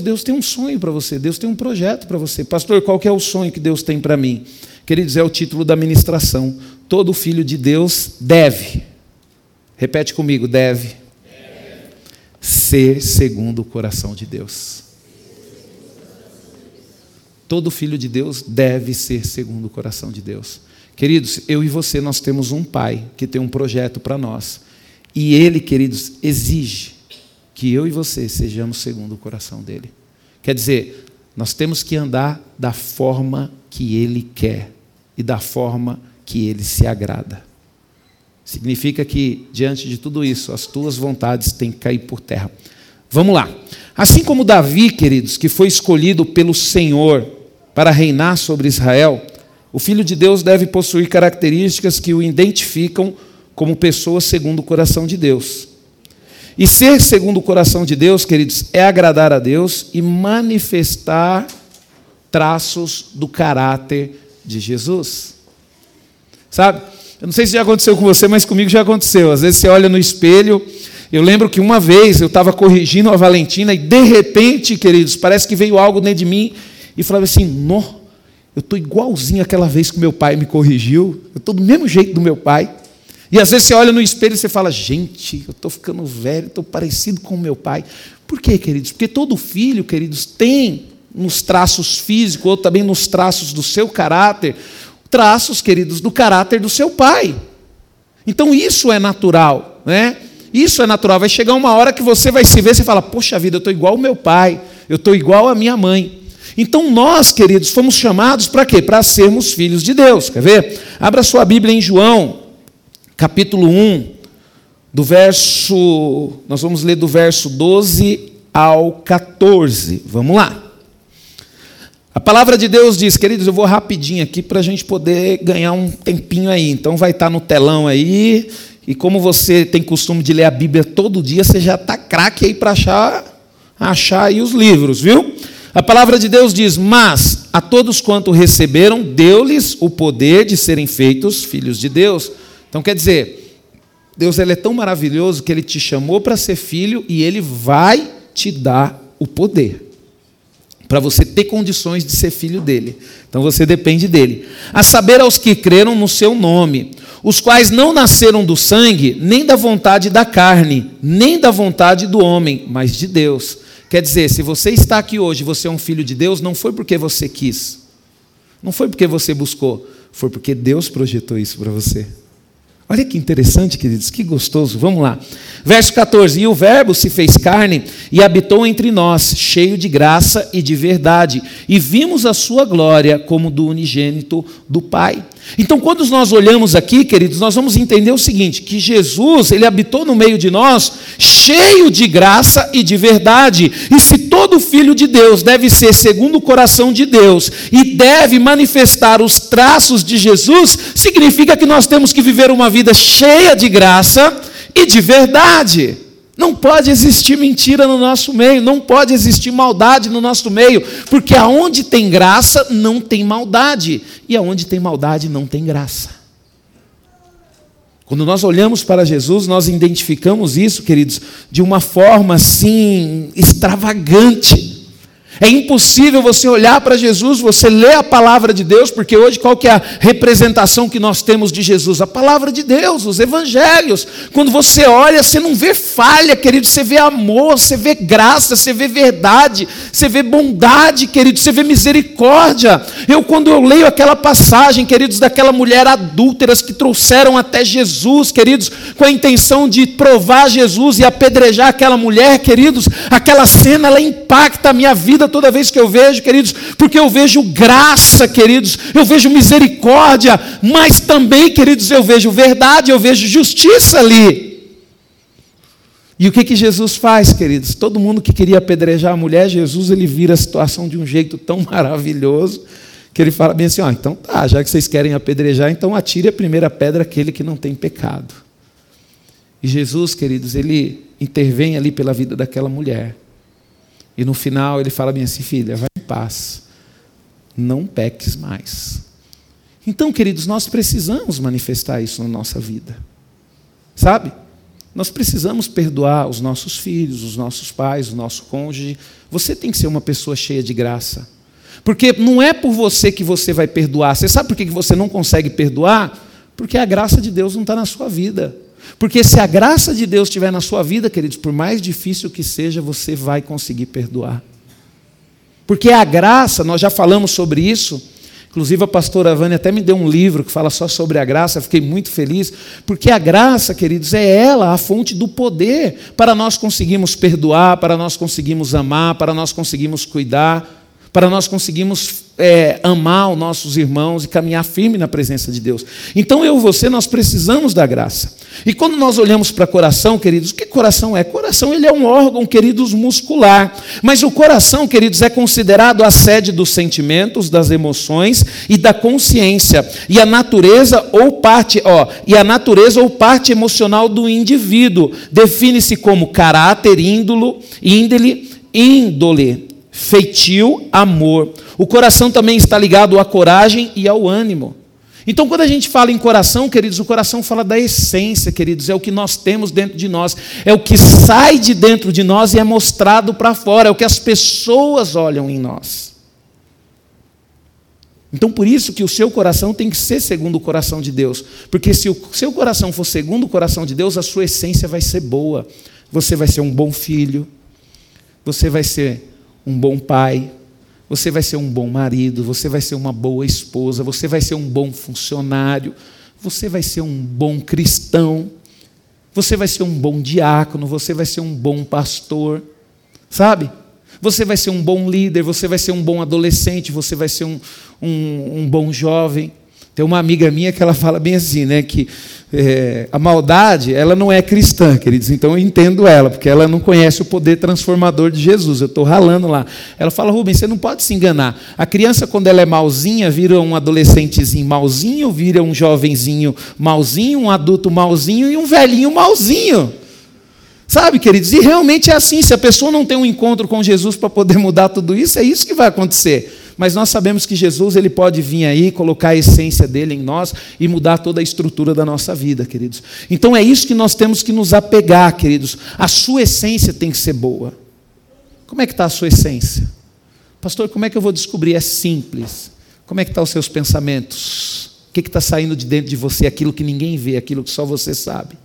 Deus tem um sonho para você, Deus tem um projeto para você. Pastor, qual é o sonho que Deus tem para mim? Queridos, é o título da ministração. Todo filho de Deus deve, repete comigo, deve, deve. ser segundo o coração de Deus. Todo filho de Deus deve ser segundo o coração de Deus. Queridos, eu e você, nós temos um pai que tem um projeto para nós. E ele, queridos, exige que eu e você sejamos segundo o coração dele. Quer dizer, nós temos que andar da forma que ele quer e da forma que ele se agrada. Significa que, diante de tudo isso, as tuas vontades têm que cair por terra. Vamos lá. Assim como Davi, queridos, que foi escolhido pelo Senhor para reinar sobre Israel, o Filho de Deus deve possuir características que o identificam como pessoa segundo o coração de Deus. E ser segundo o coração de Deus, queridos, é agradar a Deus e manifestar traços do caráter de Jesus. Sabe? Eu não sei se já aconteceu com você, mas comigo já aconteceu. Às vezes você olha no espelho. Eu lembro que uma vez eu estava corrigindo a Valentina e de repente, queridos, parece que veio algo dentro de mim e falava assim: Nó, eu estou igualzinho aquela vez que meu pai me corrigiu, eu estou do mesmo jeito do meu pai. E às vezes você olha no espelho e você fala: gente, eu estou ficando velho, estou parecido com meu pai. Por quê, queridos? Porque todo filho, queridos, tem nos traços físicos ou também nos traços do seu caráter, traços, queridos, do caráter do seu pai. Então isso é natural, né? Isso é natural. Vai chegar uma hora que você vai se ver e fala: Poxa vida, eu estou igual ao meu pai, eu estou igual à minha mãe. Então nós, queridos, fomos chamados para quê? Para sermos filhos de Deus. Quer ver? Abra sua Bíblia em João, capítulo 1, do verso. Nós vamos ler do verso 12 ao 14. Vamos lá. A palavra de Deus diz, queridos, eu vou rapidinho aqui para a gente poder ganhar um tempinho aí. Então vai estar no telão aí. E como você tem costume de ler a Bíblia todo dia, você já está craque aí para achar, achar aí os livros, viu? A palavra de Deus diz: Mas a todos quanto receberam, deu-lhes o poder de serem feitos filhos de Deus. Então quer dizer, Deus ele é tão maravilhoso que ele te chamou para ser filho e ele vai te dar o poder para você ter condições de ser filho dele. Então você depende dele. A saber aos que creram no seu nome, os quais não nasceram do sangue, nem da vontade da carne, nem da vontade do homem, mas de Deus. Quer dizer, se você está aqui hoje, você é um filho de Deus, não foi porque você quis, não foi porque você buscou, foi porque Deus projetou isso para você. Olha que interessante, queridos, que gostoso. Vamos lá. Verso 14: E o Verbo se fez carne e habitou entre nós, cheio de graça e de verdade, e vimos a sua glória como do unigênito do Pai. Então, quando nós olhamos aqui, queridos, nós vamos entender o seguinte: que Jesus, ele habitou no meio de nós, cheio de graça e de verdade. E se todo filho de Deus deve ser segundo o coração de Deus e deve manifestar os traços de Jesus, significa que nós temos que viver uma vida cheia de graça e de verdade. Não pode existir mentira no nosso meio, não pode existir maldade no nosso meio, porque aonde tem graça não tem maldade, e aonde tem maldade não tem graça. Quando nós olhamos para Jesus, nós identificamos isso, queridos, de uma forma assim extravagante. É impossível você olhar para Jesus, você ler a palavra de Deus, porque hoje qual que é a representação que nós temos de Jesus? A palavra de Deus, os evangelhos. Quando você olha, você não vê falha, querido, você vê amor, você vê graça, você vê verdade, você vê bondade, querido, você vê misericórdia. Eu quando eu leio aquela passagem, queridos, daquela mulher adúlteras que trouxeram até Jesus, queridos, com a intenção de provar Jesus e apedrejar aquela mulher, queridos, aquela cena ela impacta a minha vida toda vez que eu vejo, queridos, porque eu vejo graça, queridos, eu vejo misericórdia, mas também, queridos, eu vejo verdade, eu vejo justiça ali. E o que, que Jesus faz, queridos? Todo mundo que queria apedrejar a mulher, Jesus ele vira a situação de um jeito tão maravilhoso que ele fala bem assim: ó, então tá, já que vocês querem apedrejar, então atire a primeira pedra aquele que não tem pecado. E Jesus, queridos, ele intervém ali pela vida daquela mulher. E no final ele fala bem assim: filha, vai em paz, não peques mais. Então, queridos, nós precisamos manifestar isso na nossa vida, sabe? Nós precisamos perdoar os nossos filhos, os nossos pais, o nosso cônjuge. Você tem que ser uma pessoa cheia de graça. Porque não é por você que você vai perdoar. Você sabe por que você não consegue perdoar? Porque a graça de Deus não está na sua vida. Porque se a graça de Deus estiver na sua vida, queridos, por mais difícil que seja, você vai conseguir perdoar. Porque a graça, nós já falamos sobre isso, inclusive a pastora Vânia até me deu um livro que fala só sobre a graça, fiquei muito feliz, porque a graça, queridos, é ela a fonte do poder para nós conseguirmos perdoar, para nós conseguirmos amar, para nós conseguirmos cuidar para nós conseguirmos é, amar os nossos irmãos e caminhar firme na presença de Deus. Então, eu e você, nós precisamos da graça. E quando nós olhamos para coração, queridos, o que coração é? Coração ele é um órgão, queridos, muscular. Mas o coração, queridos, é considerado a sede dos sentimentos, das emoções e da consciência. E a natureza ou parte, ó, e a natureza ou parte emocional do indivíduo define-se como caráter, índolo, índole, índole feitio, amor. O coração também está ligado à coragem e ao ânimo. Então, quando a gente fala em coração, queridos, o coração fala da essência, queridos, é o que nós temos dentro de nós, é o que sai de dentro de nós e é mostrado para fora, é o que as pessoas olham em nós. Então, por isso que o seu coração tem que ser segundo o coração de Deus, porque se o seu coração for segundo o coração de Deus, a sua essência vai ser boa. Você vai ser um bom filho, você vai ser um bom pai, você vai ser um bom marido, você vai ser uma boa esposa, você vai ser um bom funcionário, você vai ser um bom cristão, você vai ser um bom diácono, você vai ser um bom pastor, sabe? Você vai ser um bom líder, você vai ser um bom adolescente, você vai ser um, um, um bom jovem. Tem uma amiga minha que ela fala bem assim, né, que é, a maldade, ela não é cristã, queridos, então eu entendo ela, porque ela não conhece o poder transformador de Jesus, eu estou ralando lá. Ela fala, Rubens, você não pode se enganar. A criança, quando ela é malzinha, vira um adolescentezinho malzinho, vira um jovenzinho malzinho, um adulto malzinho e um velhinho malzinho. Sabe, queridos? E realmente é assim, se a pessoa não tem um encontro com Jesus para poder mudar tudo isso, é isso que vai acontecer mas nós sabemos que Jesus ele pode vir aí, colocar a essência dele em nós e mudar toda a estrutura da nossa vida, queridos. Então é isso que nós temos que nos apegar, queridos. A sua essência tem que ser boa. Como é que está a sua essência? Pastor, como é que eu vou descobrir? É simples. Como é que estão tá os seus pensamentos? O que está saindo de dentro de você? Aquilo que ninguém vê, aquilo que só você sabe.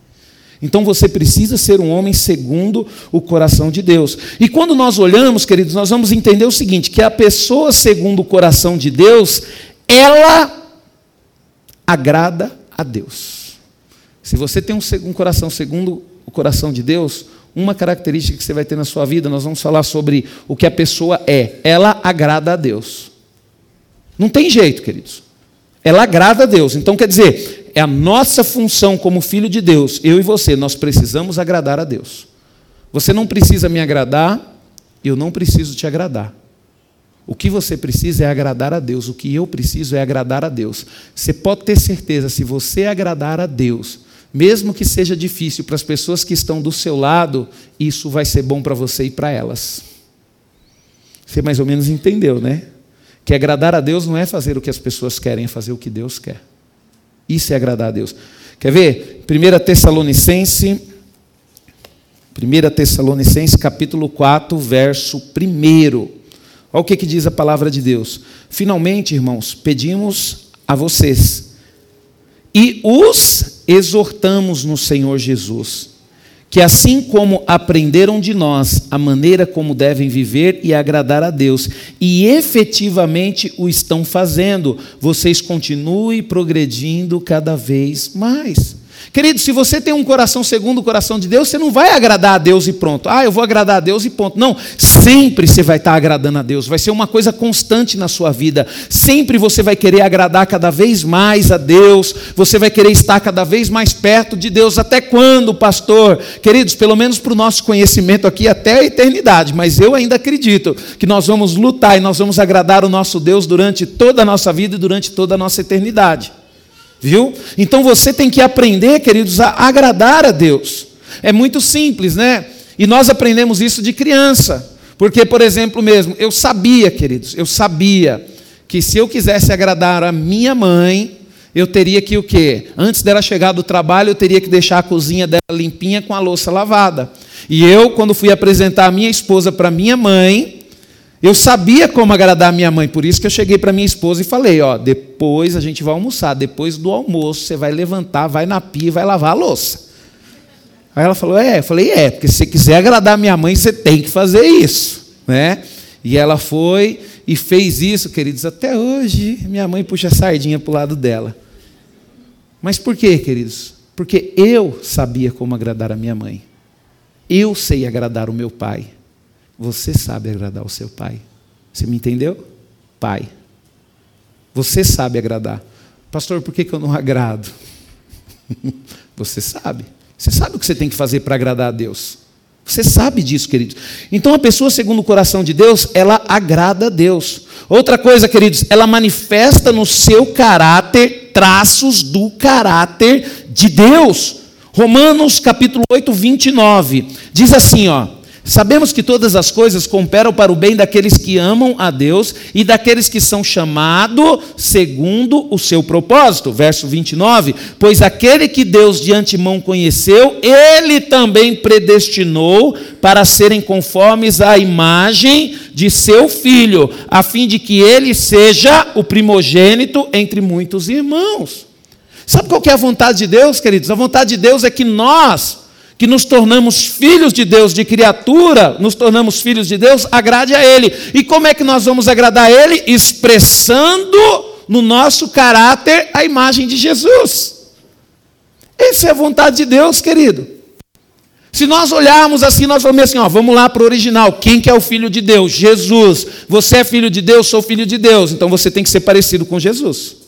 Então você precisa ser um homem segundo o coração de Deus. E quando nós olhamos, queridos, nós vamos entender o seguinte: que a pessoa segundo o coração de Deus, ela agrada a Deus. Se você tem um, coração segundo o coração de Deus, uma característica que você vai ter na sua vida, nós vamos falar sobre o que a pessoa é. Ela agrada a Deus. Não tem jeito, queridos. Ela agrada a Deus. Então, quer dizer, é a nossa função como filho de Deus, eu e você, nós precisamos agradar a Deus. Você não precisa me agradar, eu não preciso te agradar. O que você precisa é agradar a Deus, o que eu preciso é agradar a Deus. Você pode ter certeza, se você agradar a Deus, mesmo que seja difícil para as pessoas que estão do seu lado, isso vai ser bom para você e para elas. Você mais ou menos entendeu, né? Que agradar a Deus não é fazer o que as pessoas querem, é fazer o que Deus quer. Isso é agradar a Deus. Quer ver? 1 Tessalonicense, 1 Tessalonicense, capítulo 4, verso 1. Olha o que, que diz a palavra de Deus. Finalmente, irmãos, pedimos a vocês e os exortamos no Senhor Jesus que assim como aprenderam de nós a maneira como devem viver e agradar a Deus, e efetivamente o estão fazendo, vocês continuem progredindo cada vez mais. Querido, se você tem um coração segundo o coração de Deus, você não vai agradar a Deus e pronto. Ah, eu vou agradar a Deus e ponto. Não, sempre você vai estar agradando a Deus. Vai ser uma coisa constante na sua vida. Sempre você vai querer agradar cada vez mais a Deus. Você vai querer estar cada vez mais perto de Deus. Até quando, pastor? Queridos, pelo menos para o nosso conhecimento aqui, até a eternidade. Mas eu ainda acredito que nós vamos lutar e nós vamos agradar o nosso Deus durante toda a nossa vida e durante toda a nossa eternidade. Viu? Então você tem que aprender, queridos, a agradar a Deus. É muito simples, né? E nós aprendemos isso de criança. Porque, por exemplo, mesmo, eu sabia, queridos, eu sabia que se eu quisesse agradar a minha mãe, eu teria que o quê? Antes dela chegar do trabalho, eu teria que deixar a cozinha dela limpinha com a louça lavada. E eu, quando fui apresentar a minha esposa para minha mãe, eu sabia como agradar minha mãe, por isso que eu cheguei para minha esposa e falei: ó, depois a gente vai almoçar, depois do almoço você vai levantar, vai na pia vai lavar a louça. Aí ela falou: é, eu falei: é, porque se você quiser agradar minha mãe, você tem que fazer isso, né? E ela foi e fez isso, queridos, até hoje minha mãe puxa a sardinha para o lado dela. Mas por quê, queridos? Porque eu sabia como agradar a minha mãe. Eu sei agradar o meu pai. Você sabe agradar o seu pai. Você me entendeu? Pai. Você sabe agradar. Pastor, por que, eu não agrado? você sabe. Você sabe o que você tem que fazer para agradar a Deus. Você sabe disso, queridos. Então, a pessoa segundo o coração de Deus, ela agrada a Deus. Outra coisa, queridos, ela manifesta no seu caráter traços do caráter de Deus. Romanos capítulo 8, 29. Diz assim, ó: Sabemos que todas as coisas cooperam para o bem daqueles que amam a Deus e daqueles que são chamados segundo o seu propósito. Verso 29. Pois aquele que Deus de antemão conheceu, ele também predestinou para serem conformes à imagem de seu filho, a fim de que ele seja o primogênito entre muitos irmãos. Sabe qual é a vontade de Deus, queridos? A vontade de Deus é que nós que nos tornamos filhos de Deus, de criatura, nos tornamos filhos de Deus, agrade a Ele. E como é que nós vamos agradar a Ele? Expressando no nosso caráter a imagem de Jesus. Essa é a vontade de Deus, querido. Se nós olharmos assim, nós vamos assim, ó, vamos lá para o original. Quem que é o filho de Deus? Jesus. Você é filho de Deus, sou filho de Deus. Então você tem que ser parecido com Jesus.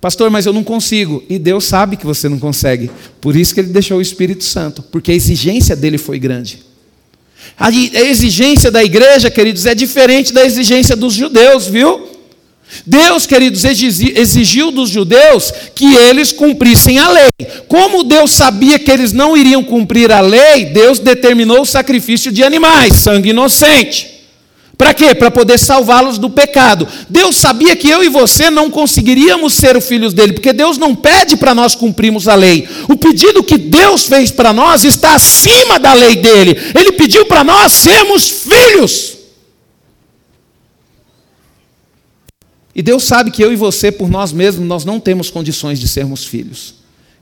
Pastor, mas eu não consigo. E Deus sabe que você não consegue. Por isso que ele deixou o Espírito Santo, porque a exigência dele foi grande. A exigência da igreja, queridos, é diferente da exigência dos judeus, viu? Deus, queridos, exigiu dos judeus que eles cumprissem a lei. Como Deus sabia que eles não iriam cumprir a lei, Deus determinou o sacrifício de animais, sangue inocente. Para quê? Para poder salvá-los do pecado. Deus sabia que eu e você não conseguiríamos ser os filhos dele, porque Deus não pede para nós cumprirmos a lei. O pedido que Deus fez para nós está acima da lei dele. Ele pediu para nós sermos filhos. E Deus sabe que eu e você, por nós mesmos, nós não temos condições de sermos filhos.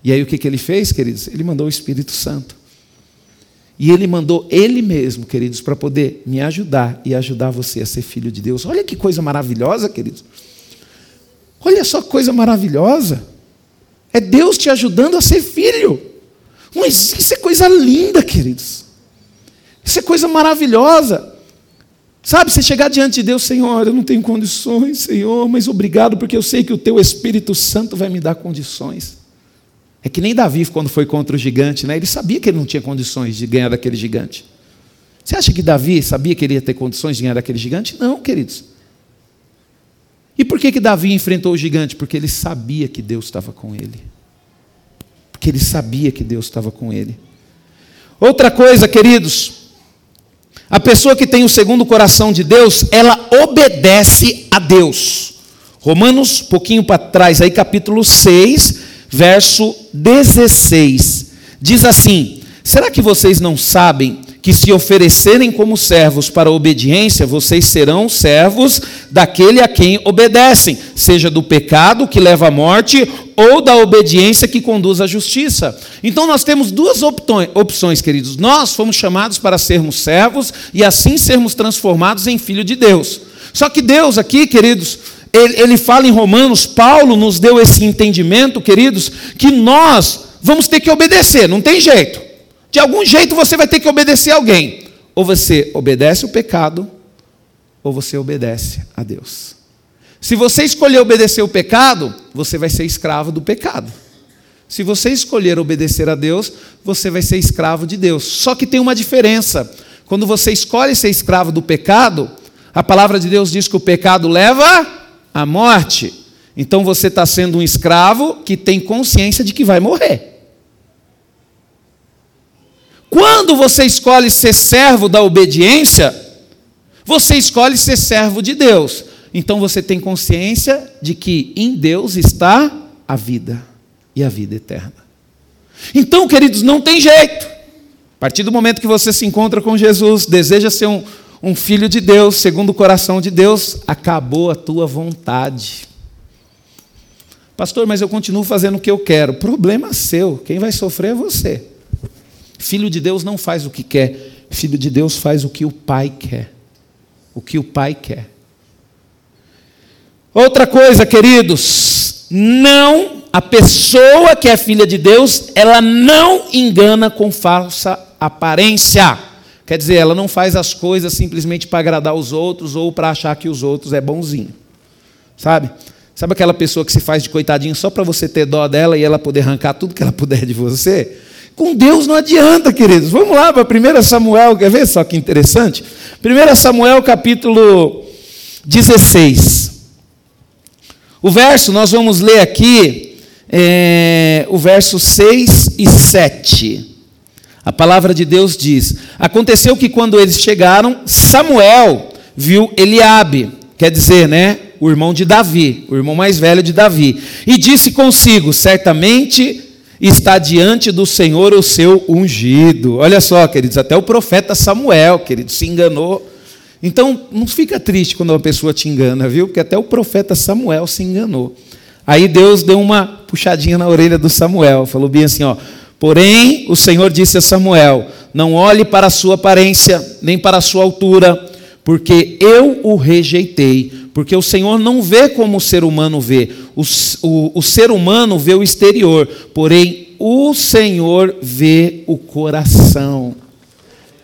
E aí o que, que ele fez, queridos? Ele mandou o Espírito Santo. E Ele mandou Ele mesmo, queridos, para poder me ajudar e ajudar você a ser filho de Deus. Olha que coisa maravilhosa, queridos. Olha só coisa maravilhosa. É Deus te ajudando a ser filho. Mas isso é coisa linda, queridos. Isso é coisa maravilhosa. Sabe, você chegar diante de Deus, Senhor, eu não tenho condições, Senhor, mas obrigado, porque eu sei que o Teu Espírito Santo vai me dar condições. É que nem Davi, quando foi contra o gigante, né? ele sabia que ele não tinha condições de ganhar daquele gigante. Você acha que Davi sabia que ele ia ter condições de ganhar daquele gigante? Não, queridos. E por que, que Davi enfrentou o gigante? Porque ele sabia que Deus estava com ele. Porque ele sabia que Deus estava com ele. Outra coisa, queridos, a pessoa que tem o segundo coração de Deus, ela obedece a Deus. Romanos, pouquinho para trás, aí capítulo 6, verso 16. Diz assim: Será que vocês não sabem que se oferecerem como servos para a obediência, vocês serão servos daquele a quem obedecem, seja do pecado que leva à morte ou da obediência que conduz à justiça. Então nós temos duas opções, queridos. Nós fomos chamados para sermos servos e assim sermos transformados em filho de Deus. Só que Deus aqui, queridos, ele, ele fala em Romanos, Paulo nos deu esse entendimento, queridos, que nós vamos ter que obedecer, não tem jeito. De algum jeito você vai ter que obedecer alguém. Ou você obedece o pecado, ou você obedece a Deus. Se você escolher obedecer o pecado, você vai ser escravo do pecado. Se você escolher obedecer a Deus, você vai ser escravo de Deus. Só que tem uma diferença. Quando você escolhe ser escravo do pecado, a palavra de Deus diz que o pecado leva a morte. Então você está sendo um escravo que tem consciência de que vai morrer. Quando você escolhe ser servo da obediência, você escolhe ser servo de Deus. então você tem consciência de que em Deus está a vida e a vida eterna. Então, queridos, não tem jeito. A partir do momento que você se encontra com Jesus, deseja ser um, um filho de Deus, segundo o coração de Deus, acabou a tua vontade. Pastor, mas eu continuo fazendo o que eu quero. Problema seu, quem vai sofrer é você. Filho de Deus não faz o que quer, filho de Deus faz o que o Pai quer. O que o Pai quer. Outra coisa, queridos, não, a pessoa que é filha de Deus, ela não engana com falsa aparência. Quer dizer, ela não faz as coisas simplesmente para agradar os outros ou para achar que os outros é bonzinho. Sabe? Sabe aquela pessoa que se faz de coitadinho só para você ter dó dela e ela poder arrancar tudo que ela puder de você? Com Deus não adianta, queridos. Vamos lá para 1 Samuel, quer ver só que interessante? 1 Samuel capítulo 16. O verso, nós vamos ler aqui, é, o verso 6 e 7. A palavra de Deus diz: Aconteceu que quando eles chegaram, Samuel viu Eliabe, quer dizer, né, o irmão de Davi, o irmão mais velho de Davi, e disse consigo: Certamente está diante do Senhor o seu ungido. Olha só, queridos, até o profeta Samuel, queridos, se enganou. Então, não fica triste quando uma pessoa te engana, viu? Porque até o profeta Samuel se enganou. Aí Deus deu uma puxadinha na orelha do Samuel, falou bem assim, ó: Porém, o Senhor disse a Samuel: Não olhe para a sua aparência, nem para a sua altura, porque eu o rejeitei. Porque o Senhor não vê como o ser humano vê. O, o, o ser humano vê o exterior, porém o Senhor vê o coração.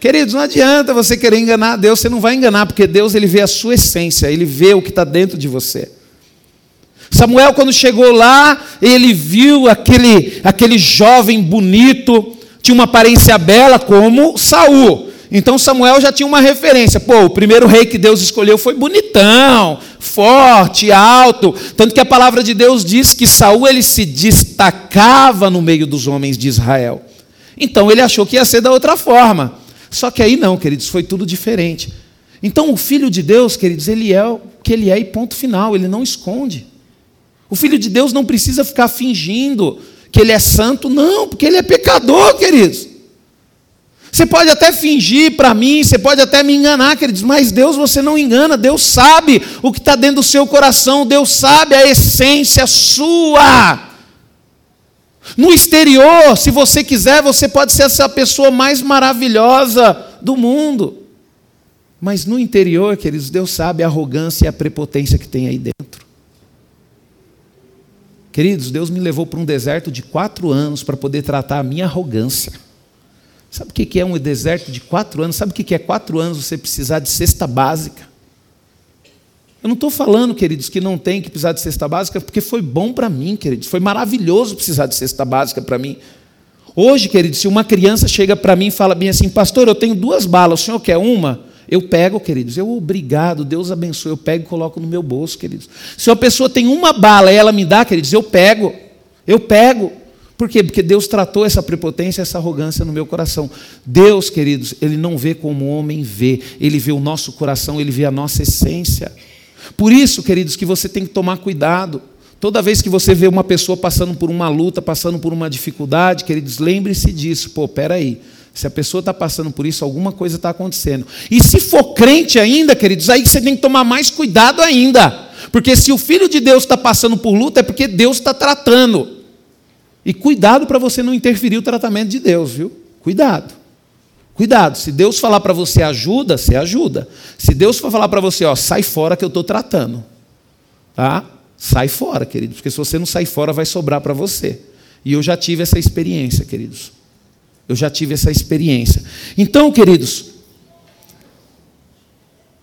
Queridos, não adianta você querer enganar Deus, você não vai enganar, porque Deus ele vê a sua essência, ele vê o que está dentro de você. Samuel, quando chegou lá, ele viu aquele, aquele jovem bonito, tinha uma aparência bela como Saul. Então Samuel já tinha uma referência. Pô, o primeiro rei que Deus escolheu foi bonitão, forte, alto. Tanto que a palavra de Deus diz que Saul ele se destacava no meio dos homens de Israel. Então ele achou que ia ser da outra forma. Só que aí não, queridos, foi tudo diferente. Então o filho de Deus, queridos, ele é o que ele é e ponto final, ele não esconde. O filho de Deus não precisa ficar fingindo que ele é santo, não, porque ele é pecador, queridos. Você pode até fingir para mim, você pode até me enganar, queridos, mas Deus você não engana, Deus sabe o que está dentro do seu coração, Deus sabe a essência sua. No exterior, se você quiser, você pode ser essa pessoa mais maravilhosa do mundo. Mas no interior, queridos, Deus sabe a arrogância e a prepotência que tem aí dentro. Queridos, Deus me levou para um deserto de quatro anos para poder tratar a minha arrogância. Sabe o que é um deserto de quatro anos? Sabe o que é quatro anos você precisar de cesta básica? Eu não estou falando, queridos, que não tem que precisar de cesta básica, porque foi bom para mim, queridos. Foi maravilhoso precisar de cesta básica para mim. Hoje, queridos, se uma criança chega para mim e fala bem assim, pastor, eu tenho duas balas, o senhor quer uma? Eu pego, queridos, eu obrigado, Deus abençoe, eu pego e coloco no meu bolso, queridos. Se uma pessoa tem uma bala e ela me dá, queridos, eu pego, eu pego. Por quê? Porque Deus tratou essa prepotência, essa arrogância no meu coração. Deus, queridos, Ele não vê como o homem vê, Ele vê o nosso coração, Ele vê a nossa essência. Por isso, queridos, que você tem que tomar cuidado. Toda vez que você vê uma pessoa passando por uma luta, passando por uma dificuldade, queridos, lembre-se disso. Pô, peraí. aí se a pessoa está passando por isso, alguma coisa está acontecendo. E se for crente ainda, queridos, aí você tem que tomar mais cuidado ainda. Porque se o filho de Deus está passando por luta, é porque Deus está tratando. E cuidado para você não interferir o tratamento de Deus, viu? Cuidado. Cuidado. Se Deus falar para você ajuda, você ajuda. Se Deus for falar para você, ó, sai fora que eu estou tratando. Tá? Sai fora, queridos. Porque se você não sair fora, vai sobrar para você. E eu já tive essa experiência, queridos. Eu já tive essa experiência. Então, queridos,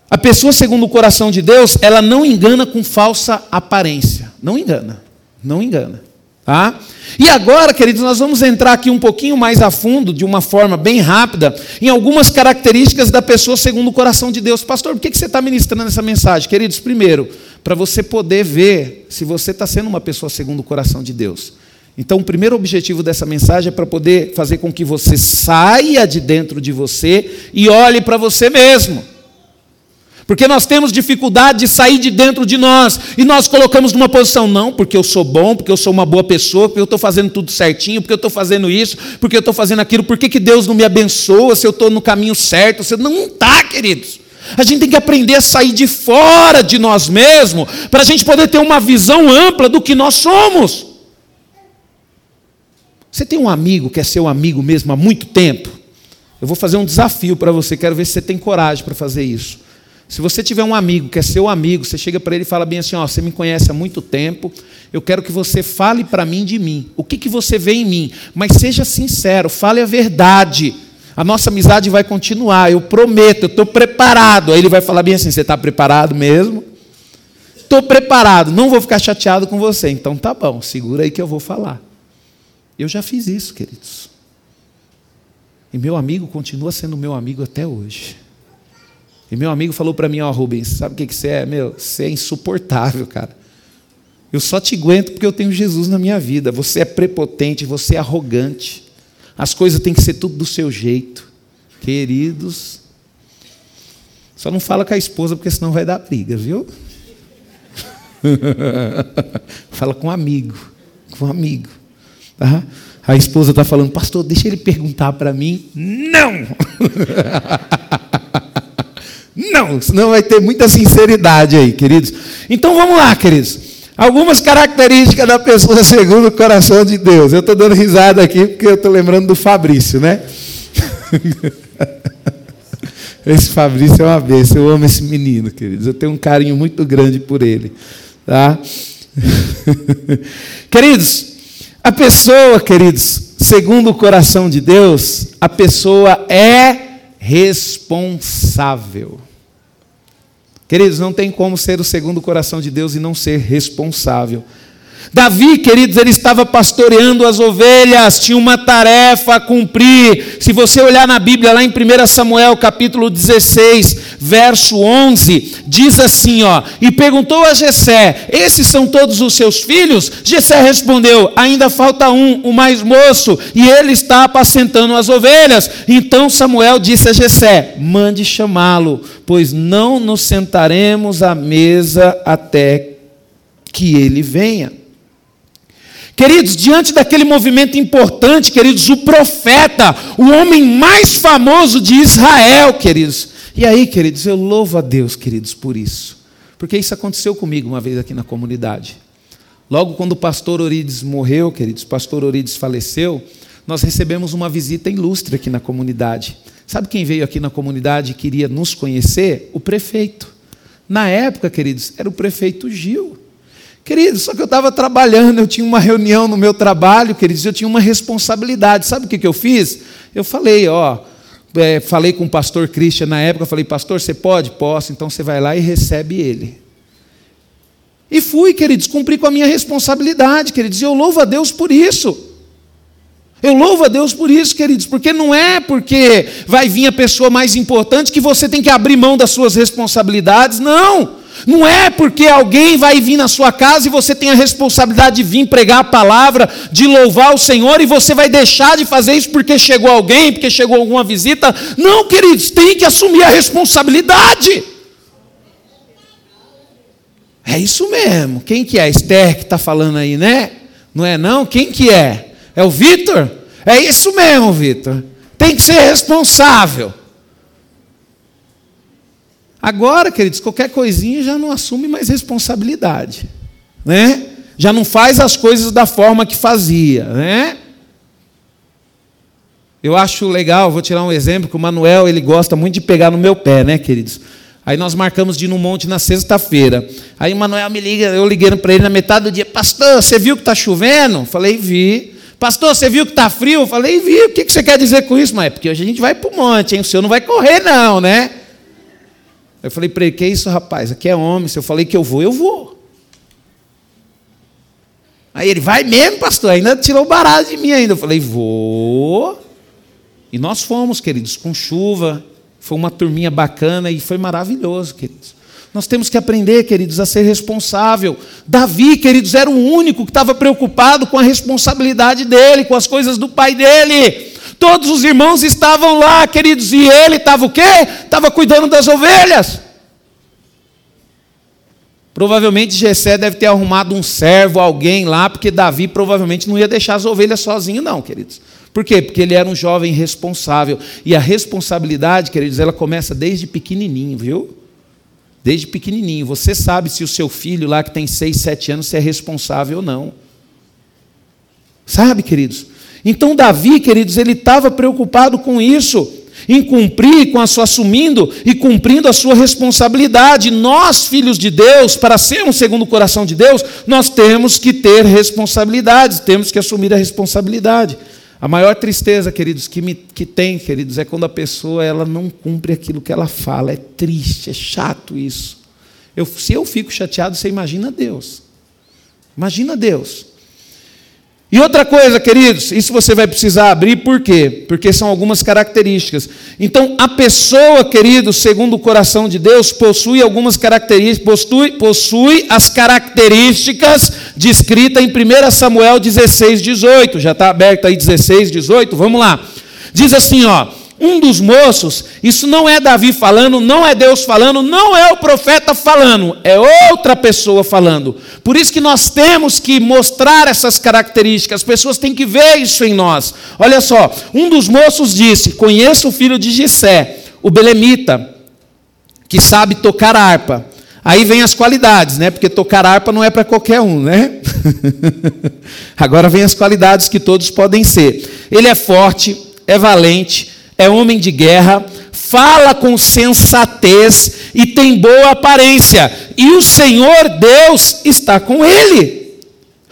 a pessoa segundo o coração de Deus, ela não engana com falsa aparência. Não engana. Não engana. Tá? E agora, queridos, nós vamos entrar aqui um pouquinho mais a fundo, de uma forma bem rápida, em algumas características da pessoa segundo o coração de Deus. Pastor, por que você está ministrando essa mensagem? Queridos, primeiro, para você poder ver se você está sendo uma pessoa segundo o coração de Deus. Então, o primeiro objetivo dessa mensagem é para poder fazer com que você saia de dentro de você e olhe para você mesmo. Porque nós temos dificuldade de sair de dentro de nós e nós colocamos numa posição, não, porque eu sou bom, porque eu sou uma boa pessoa, porque eu estou fazendo tudo certinho, porque eu estou fazendo isso, porque eu estou fazendo aquilo, por que, que Deus não me abençoa se eu estou no caminho certo? Você não está, queridos. A gente tem que aprender a sair de fora de nós mesmos para a gente poder ter uma visão ampla do que nós somos. Você tem um amigo que é seu amigo mesmo há muito tempo? Eu vou fazer um desafio para você, quero ver se você tem coragem para fazer isso. Se você tiver um amigo que é seu amigo, você chega para ele e fala bem assim: ó, você me conhece há muito tempo, eu quero que você fale para mim de mim. O que, que você vê em mim? Mas seja sincero, fale a verdade. A nossa amizade vai continuar, eu prometo, eu estou preparado. Aí ele vai falar bem assim: você está preparado mesmo? Estou preparado, não vou ficar chateado com você. Então tá bom, segura aí que eu vou falar. Eu já fiz isso, queridos. E meu amigo continua sendo meu amigo até hoje. E meu amigo falou para mim, ó, oh, Rubens, sabe o que, que você é? Meu, você é insuportável, cara. Eu só te aguento porque eu tenho Jesus na minha vida. Você é prepotente, você é arrogante. As coisas têm que ser tudo do seu jeito. Queridos, só não fala com a esposa porque senão vai dar briga, viu? fala com um amigo, com um amigo. Tá? A esposa está falando, pastor, deixa ele perguntar para mim. Não! Não, senão vai ter muita sinceridade aí, queridos. Então vamos lá, queridos. Algumas características da pessoa segundo o coração de Deus. Eu estou dando risada aqui porque eu estou lembrando do Fabrício, né? Esse Fabrício é uma bênção. Eu amo esse menino, queridos. Eu tenho um carinho muito grande por ele. Tá? queridos, a pessoa, queridos, segundo o coração de Deus, a pessoa é responsável. Queridos, não tem como ser o segundo coração de Deus e não ser responsável. Davi, queridos, ele estava pastoreando as ovelhas, tinha uma tarefa a cumprir. Se você olhar na Bíblia, lá em 1 Samuel, capítulo 16, verso 11, diz assim, ó: "E perguntou a Jessé: Esses são todos os seus filhos?" Jessé respondeu: "Ainda falta um, o mais moço, e ele está apacentando as ovelhas." Então Samuel disse a Jessé: "Mande chamá-lo, pois não nos sentaremos à mesa até que ele venha." Queridos, diante daquele movimento importante, queridos, o profeta, o homem mais famoso de Israel, queridos. E aí, queridos, eu louvo a Deus, queridos, por isso. Porque isso aconteceu comigo uma vez aqui na comunidade. Logo quando o pastor Orides morreu, queridos, o pastor Orides faleceu, nós recebemos uma visita ilustre aqui na comunidade. Sabe quem veio aqui na comunidade e queria nos conhecer? O prefeito. Na época, queridos, era o prefeito Gil. Queridos, só que eu estava trabalhando, eu tinha uma reunião no meu trabalho, queridos, eu tinha uma responsabilidade. Sabe o que, que eu fiz? Eu falei, ó, é, falei com o pastor Christian na época, falei, pastor, você pode? Posso, então você vai lá e recebe ele. E fui, queridos, cumpri com a minha responsabilidade, queridos, e eu louvo a Deus por isso. Eu louvo a Deus por isso, queridos, porque não é porque vai vir a pessoa mais importante que você tem que abrir mão das suas responsabilidades, não. Não é porque alguém vai vir na sua casa e você tem a responsabilidade de vir pregar a palavra, de louvar o Senhor, e você vai deixar de fazer isso porque chegou alguém, porque chegou alguma visita. Não, queridos, tem que assumir a responsabilidade. É isso mesmo. Quem que é? Esther que está falando aí, né? Não é não? Quem que é? É o Vitor? É isso mesmo, Vitor. Tem que ser responsável. Agora, queridos, qualquer coisinha já não assume mais responsabilidade, né? Já não faz as coisas da forma que fazia, né? Eu acho legal, vou tirar um exemplo, que o Manuel, ele gosta muito de pegar no meu pé, né, queridos? Aí nós marcamos de ir no monte na sexta-feira. Aí o Manuel me liga, eu liguei para ele na metade do dia, pastor, você viu que está chovendo? Falei, vi. Pastor, você viu que está frio? Falei, vi. O que você quer dizer com isso? Mas é porque hoje a gente vai para o monte, hein? O senhor não vai correr, não, né? Eu falei para ele: Que isso, rapaz? Aqui é homem. Se eu falei que eu vou, eu vou. Aí ele: Vai mesmo, pastor? Ainda tirou barato de mim ainda. Eu falei: Vou. E nós fomos, queridos, com chuva. Foi uma turminha bacana e foi maravilhoso, queridos. Nós temos que aprender, queridos, a ser responsável. Davi, queridos, era o único que estava preocupado com a responsabilidade dele, com as coisas do pai dele. Todos os irmãos estavam lá, queridos, e ele estava o quê? Estava cuidando das ovelhas. Provavelmente Jessé deve ter arrumado um servo, alguém lá, porque Davi provavelmente não ia deixar as ovelhas sozinho, não, queridos. Por quê? Porque ele era um jovem responsável. E a responsabilidade, queridos, ela começa desde pequenininho, viu? Desde pequenininho. Você sabe se o seu filho lá que tem 6, 7 anos se é responsável ou não. Sabe, queridos? Então Davi, queridos, ele estava preocupado com isso em cumprir com a sua assumindo e cumprindo a sua responsabilidade. Nós, filhos de Deus, para sermos segundo o coração de Deus, nós temos que ter responsabilidades, temos que assumir a responsabilidade. A maior tristeza, queridos, que, me, que tem, queridos, é quando a pessoa ela não cumpre aquilo que ela fala. É triste, é chato isso. Eu, se eu fico chateado, você imagina Deus. Imagina Deus. E outra coisa, queridos, isso você vai precisar abrir, por quê? Porque são algumas características. Então, a pessoa, queridos, segundo o coração de Deus, possui algumas características, possui, possui as características descritas em 1 Samuel 16, 18. Já está aberto aí 16, 18? Vamos lá. Diz assim, ó um dos moços, isso não é Davi falando, não é Deus falando, não é o profeta falando, é outra pessoa falando. Por isso que nós temos que mostrar essas características, as pessoas têm que ver isso em nós. Olha só, um dos moços disse: Conheço o filho de Gissé, o belemita, que sabe tocar harpa. Aí vem as qualidades, né? Porque tocar harpa não é para qualquer um, né? Agora vem as qualidades que todos podem ser. Ele é forte, é valente, é homem de guerra, fala com sensatez e tem boa aparência, e o Senhor Deus está com ele.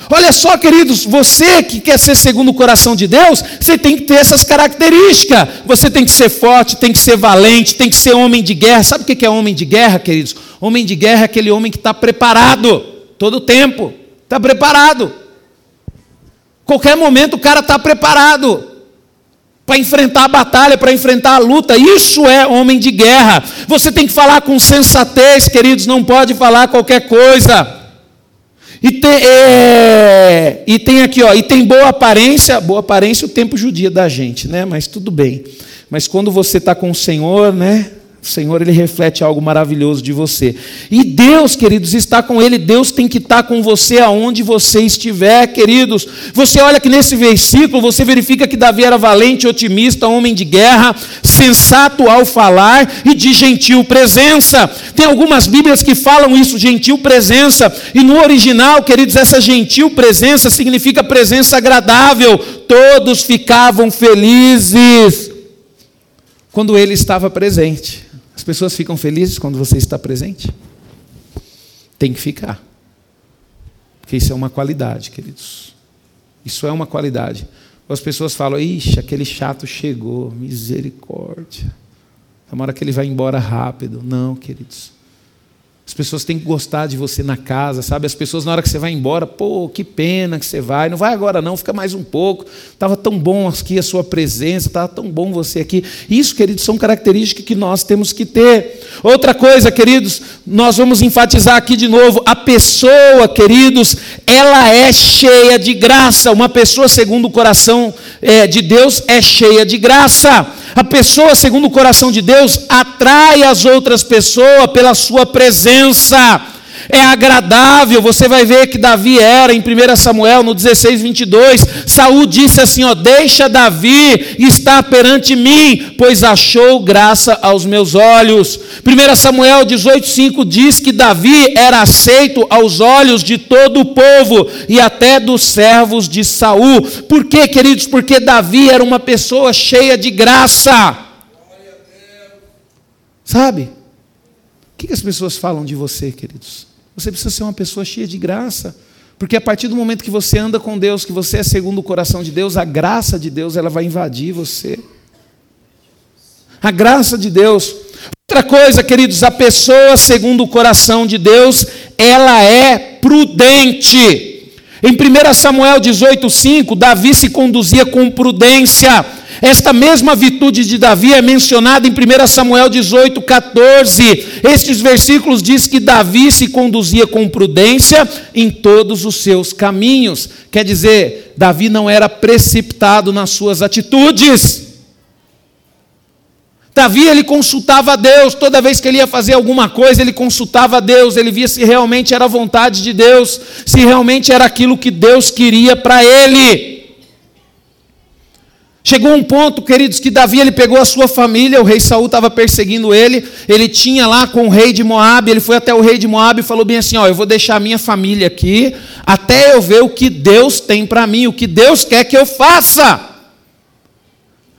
Olha só, queridos, você que quer ser segundo o coração de Deus, você tem que ter essas características. Você tem que ser forte, tem que ser valente, tem que ser homem de guerra. Sabe o que é homem de guerra, queridos? Homem de guerra é aquele homem que está preparado todo o tempo. Está preparado. Qualquer momento o cara está preparado para enfrentar a batalha, para enfrentar a luta. Isso é homem de guerra. Você tem que falar com sensatez, queridos, não pode falar qualquer coisa. E tem, é, e tem aqui, ó, e tem boa aparência, boa aparência o tempo judia da gente, né? Mas tudo bem. Mas quando você está com o Senhor, né? O Senhor, ele reflete algo maravilhoso de você. E Deus, queridos, está com ele. Deus tem que estar com você aonde você estiver, queridos. Você olha que nesse versículo, você verifica que Davi era valente, otimista, homem de guerra, sensato ao falar e de gentil presença. Tem algumas Bíblias que falam isso, gentil presença. E no original, queridos, essa gentil presença significa presença agradável. Todos ficavam felizes quando ele estava presente. As pessoas ficam felizes quando você está presente? Tem que ficar. Porque isso é uma qualidade, queridos. Isso é uma qualidade. As pessoas falam, ixi, aquele chato chegou, misericórdia. Tomara que ele vai embora rápido. Não, queridos. As pessoas têm que gostar de você na casa, sabe? As pessoas, na hora que você vai embora, pô, que pena que você vai. Não vai agora, não, fica mais um pouco. Estava tão bom aqui a sua presença, estava tão bom você aqui. Isso, queridos, são características que nós temos que ter. Outra coisa, queridos, nós vamos enfatizar aqui de novo: a pessoa, queridos, ela é cheia de graça. Uma pessoa, segundo o coração é, de Deus, é cheia de graça. A pessoa, segundo o coração de Deus, atrai as outras pessoas pela sua presença é agradável. Você vai ver que Davi era em 1 Samuel, no 16, 22. Saul disse assim: ó, Deixa Davi estar perante mim, pois achou graça aos meus olhos. 1 Samuel 18, 5 diz que Davi era aceito aos olhos de todo o povo e até dos servos de Saul. Por quê, queridos? Porque Davi era uma pessoa cheia de graça. Sabe? O que as pessoas falam de você, queridos? Você precisa ser uma pessoa cheia de graça. Porque a partir do momento que você anda com Deus, que você é segundo o coração de Deus, a graça de Deus ela vai invadir você. A graça de Deus. Outra coisa, queridos, a pessoa segundo o coração de Deus, ela é prudente. Em 1 Samuel 18,5, Davi se conduzia com prudência. Esta mesma virtude de Davi é mencionada em 1 Samuel 18, 14. Estes versículos diz que Davi se conduzia com prudência em todos os seus caminhos. Quer dizer, Davi não era precipitado nas suas atitudes. Davi, ele consultava a Deus, toda vez que ele ia fazer alguma coisa, ele consultava a Deus, ele via se realmente era a vontade de Deus, se realmente era aquilo que Deus queria para ele. Chegou um ponto, queridos, que Davi ele pegou a sua família, o rei Saul estava perseguindo ele, ele tinha lá com o rei de Moab, ele foi até o rei de Moab e falou bem assim: ó, eu vou deixar a minha família aqui até eu ver o que Deus tem para mim, o que Deus quer que eu faça.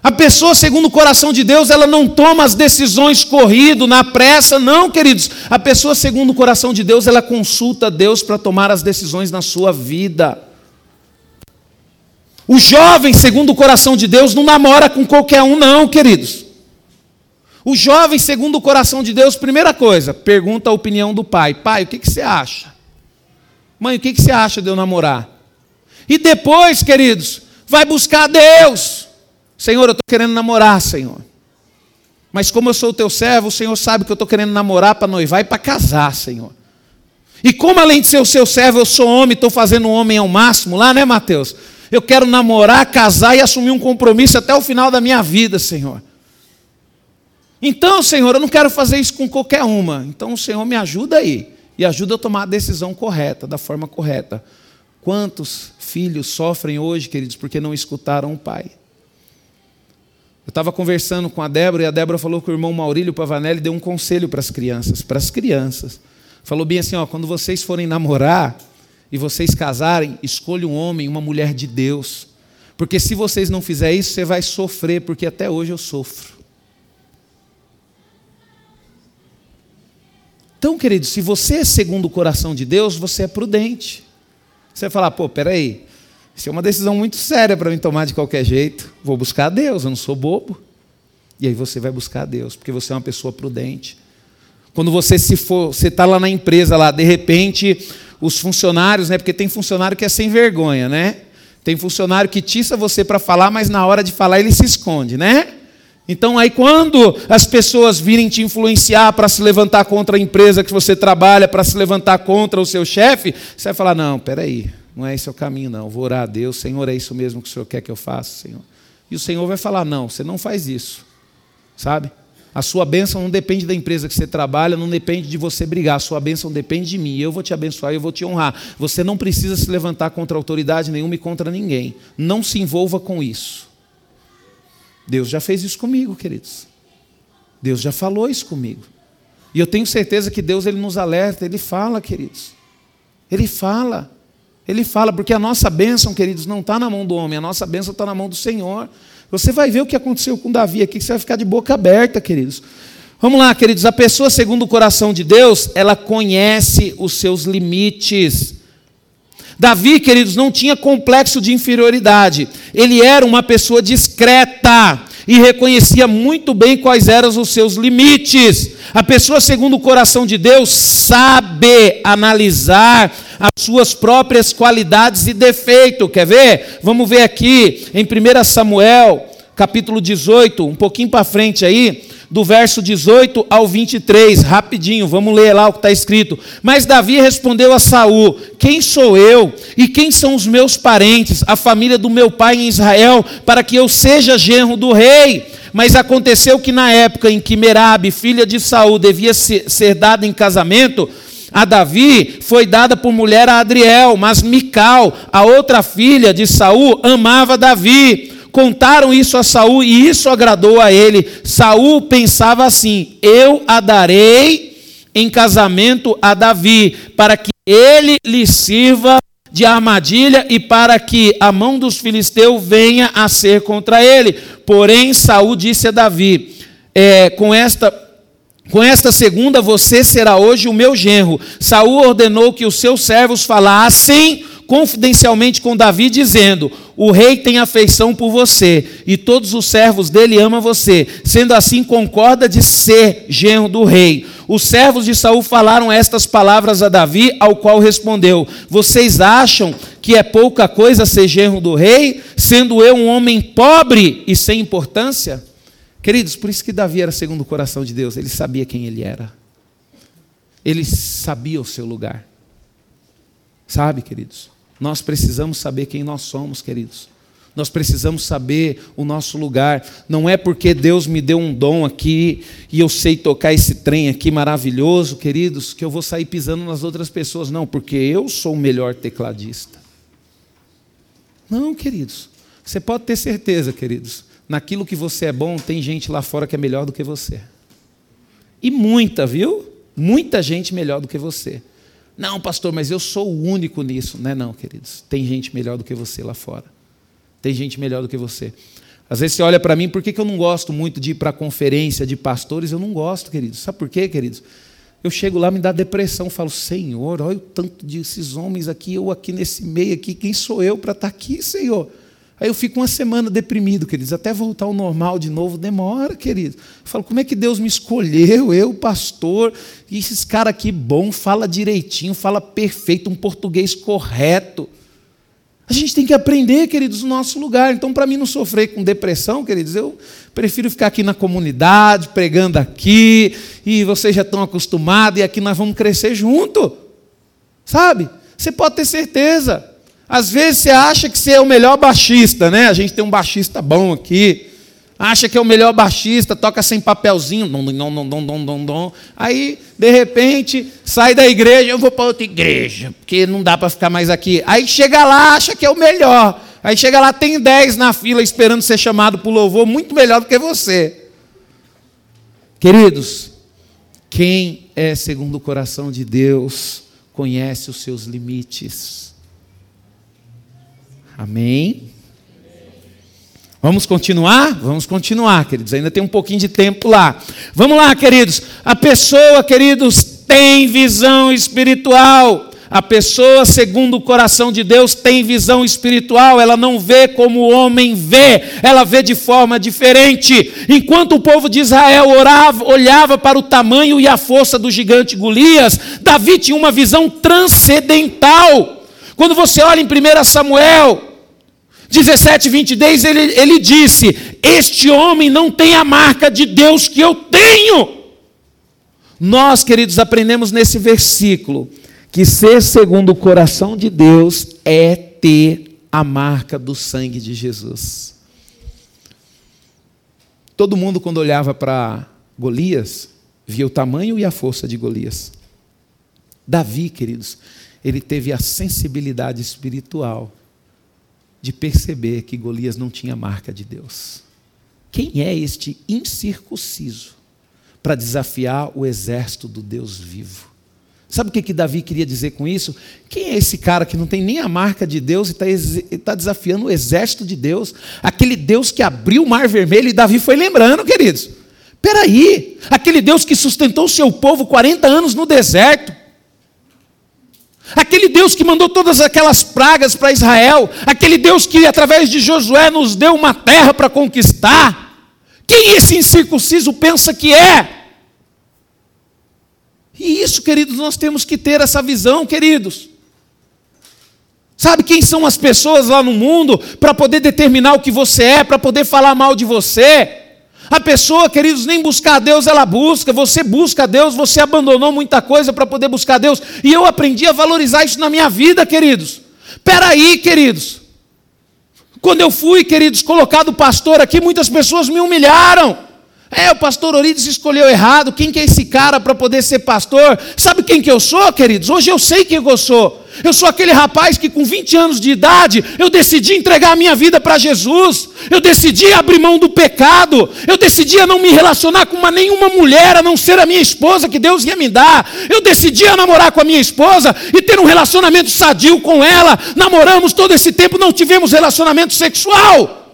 A pessoa, segundo o coração de Deus, ela não toma as decisões corrido, na pressa, não, queridos. A pessoa, segundo o coração de Deus, ela consulta Deus para tomar as decisões na sua vida. O jovem, segundo o coração de Deus, não namora com qualquer um, não, queridos. O jovem, segundo o coração de Deus, primeira coisa, pergunta a opinião do pai: Pai, o que, que você acha? Mãe, o que, que você acha de eu namorar? E depois, queridos, vai buscar Deus. Senhor, eu estou querendo namorar, Senhor. Mas como eu sou o teu servo, o Senhor sabe que eu estou querendo namorar para noivar e para casar, Senhor. E como além de ser o seu servo, eu sou homem, estou fazendo um homem ao máximo lá, né, Mateus? Eu quero namorar, casar e assumir um compromisso até o final da minha vida, Senhor. Então, Senhor, eu não quero fazer isso com qualquer uma. Então, Senhor me ajuda aí. E ajuda a tomar a decisão correta, da forma correta. Quantos filhos sofrem hoje, queridos, porque não escutaram o pai? Eu estava conversando com a Débora e a Débora falou que o irmão Maurílio Pavanelli deu um conselho para as crianças. Para as crianças. Falou bem assim: ó, quando vocês forem namorar, e vocês casarem, escolha um homem, uma mulher de Deus. Porque se vocês não fizerem isso, você vai sofrer, porque até hoje eu sofro. Então, querido, se você é segundo o coração de Deus, você é prudente. Você vai falar, pô, peraí, isso é uma decisão muito séria para mim tomar de qualquer jeito. Vou buscar a Deus, eu não sou bobo. E aí você vai buscar a Deus, porque você é uma pessoa prudente. Quando você se for, você está lá na empresa lá, de repente os funcionários, né? Porque tem funcionário que é sem vergonha, né? Tem funcionário que tiça você para falar, mas na hora de falar ele se esconde, né? Então aí quando as pessoas virem te influenciar para se levantar contra a empresa que você trabalha, para se levantar contra o seu chefe, você vai falar: "Não, peraí, não é esse o caminho não. Vou orar a Deus, Senhor, é isso mesmo que o Senhor quer que eu faça, Senhor". E o Senhor vai falar: "Não, você não faz isso". Sabe? A sua bênção não depende da empresa que você trabalha, não depende de você brigar. A sua bênção depende de mim. Eu vou te abençoar, eu vou te honrar. Você não precisa se levantar contra autoridade nenhuma e contra ninguém. Não se envolva com isso. Deus já fez isso comigo, queridos. Deus já falou isso comigo. E eu tenho certeza que Deus ele nos alerta, ele fala, queridos. Ele fala. Ele fala, porque a nossa bênção, queridos, não está na mão do homem, a nossa bênção está na mão do Senhor. Você vai ver o que aconteceu com Davi aqui, que você vai ficar de boca aberta, queridos. Vamos lá, queridos. A pessoa, segundo o coração de Deus, ela conhece os seus limites. Davi, queridos, não tinha complexo de inferioridade. Ele era uma pessoa discreta e reconhecia muito bem quais eram os seus limites. A pessoa, segundo o coração de Deus, sabe analisar as suas próprias qualidades e defeitos. Quer ver? Vamos ver aqui em 1 Samuel, capítulo 18, um pouquinho para frente aí, do verso 18 ao 23, rapidinho, vamos ler lá o que está escrito. Mas Davi respondeu a Saul: Quem sou eu e quem são os meus parentes, a família do meu pai em Israel, para que eu seja genro do rei? Mas aconteceu que na época em que Merabe, filha de Saul, devia ser dada em casamento, a Davi foi dada por mulher a Adriel, mas Mical, a outra filha de Saul, amava Davi. Contaram isso a Saul e isso agradou a ele. Saul pensava assim: Eu a darei em casamento a Davi, para que ele lhe sirva de armadilha e para que a mão dos filisteus venha a ser contra ele. Porém, Saul disse a Davi: é, com esta com esta segunda você será hoje o meu genro. Saul ordenou que os seus servos falassem confidencialmente com Davi, dizendo: O rei tem afeição por você, e todos os servos dele amam você. Sendo assim, concorda de ser genro do rei. Os servos de Saul falaram estas palavras a Davi, ao qual respondeu: Vocês acham que é pouca coisa ser genro do rei, sendo eu um homem pobre e sem importância? Queridos, por isso que Davi era segundo o coração de Deus, ele sabia quem ele era. Ele sabia o seu lugar. Sabe, queridos? Nós precisamos saber quem nós somos, queridos. Nós precisamos saber o nosso lugar. Não é porque Deus me deu um dom aqui e eu sei tocar esse trem aqui maravilhoso, queridos, que eu vou sair pisando nas outras pessoas. Não, porque eu sou o melhor tecladista. Não, queridos. Você pode ter certeza, queridos. Naquilo que você é bom, tem gente lá fora que é melhor do que você. E muita, viu? Muita gente melhor do que você. Não, pastor, mas eu sou o único nisso. Não é não, queridos. Tem gente melhor do que você lá fora. Tem gente melhor do que você. Às vezes você olha para mim, por que, eu não gosto muito de ir para conferência de pastores? Eu não gosto, queridos. Sabe por quê, queridos? Eu chego lá, me dá depressão, falo, Senhor, olha o tanto desses homens aqui, eu aqui nesse meio aqui, quem sou eu para estar tá aqui, Senhor? Aí eu fico uma semana deprimido, queridos, até voltar ao normal de novo demora, queridos. Eu falo, como é que Deus me escolheu, eu, pastor, e esses caras aqui bom, fala direitinho, fala perfeito, um português correto. A gente tem que aprender, queridos, o nosso lugar. Então, para mim não sofrer com depressão, queridos, eu prefiro ficar aqui na comunidade, pregando aqui, e vocês já estão acostumados, e aqui nós vamos crescer junto. Sabe? Você pode ter certeza. Às vezes você acha que você é o melhor baixista, né? A gente tem um baixista bom aqui. Acha que é o melhor baixista, toca sem papelzinho, dom, dom, dom, dom, dom, dom, dom. Aí, de repente, sai da igreja, eu vou para outra igreja, porque não dá para ficar mais aqui. Aí chega lá, acha que é o melhor. Aí chega lá, tem dez na fila esperando ser chamado para o louvor, muito melhor do que você. Queridos, quem é segundo o coração de Deus conhece os seus limites. Amém? Vamos continuar? Vamos continuar, queridos. Ainda tem um pouquinho de tempo lá. Vamos lá, queridos. A pessoa, queridos, tem visão espiritual. A pessoa, segundo o coração de Deus, tem visão espiritual, ela não vê como o homem vê, ela vê de forma diferente. Enquanto o povo de Israel orava, olhava para o tamanho e a força do gigante Golias, Davi tinha uma visão transcendental. Quando você olha em 1 Samuel, 17, 22, ele, ele disse: Este homem não tem a marca de Deus que eu tenho. Nós, queridos, aprendemos nesse versículo que ser segundo o coração de Deus é ter a marca do sangue de Jesus. Todo mundo, quando olhava para Golias, via o tamanho e a força de Golias. Davi, queridos, ele teve a sensibilidade espiritual de perceber que Golias não tinha marca de Deus. Quem é este incircunciso para desafiar o exército do Deus vivo? Sabe o que, que Davi queria dizer com isso? Quem é esse cara que não tem nem a marca de Deus e está tá desafiando o exército de Deus? Aquele Deus que abriu o mar vermelho e Davi foi lembrando, queridos. Peraí, aquele Deus que sustentou o seu povo 40 anos no deserto, Aquele Deus que mandou todas aquelas pragas para Israel, aquele Deus que através de Josué nos deu uma terra para conquistar. Quem esse incircunciso pensa que é? E isso, queridos, nós temos que ter essa visão, queridos. Sabe quem são as pessoas lá no mundo para poder determinar o que você é, para poder falar mal de você? A pessoa, queridos, nem buscar Deus ela busca, você busca Deus, você abandonou muita coisa para poder buscar Deus, e eu aprendi a valorizar isso na minha vida, queridos. Peraí, queridos. Quando eu fui, queridos, colocado pastor aqui, muitas pessoas me humilharam. É, o pastor Orides escolheu errado. Quem que é esse cara para poder ser pastor? Sabe quem que eu sou, queridos? Hoje eu sei quem eu sou. Eu sou aquele rapaz que com 20 anos de idade, eu decidi entregar a minha vida para Jesus. Eu decidi abrir mão do pecado. Eu decidi a não me relacionar com uma, nenhuma mulher, a não ser a minha esposa que Deus ia me dar. Eu decidi a namorar com a minha esposa e ter um relacionamento sadio com ela. Namoramos todo esse tempo, não tivemos relacionamento sexual.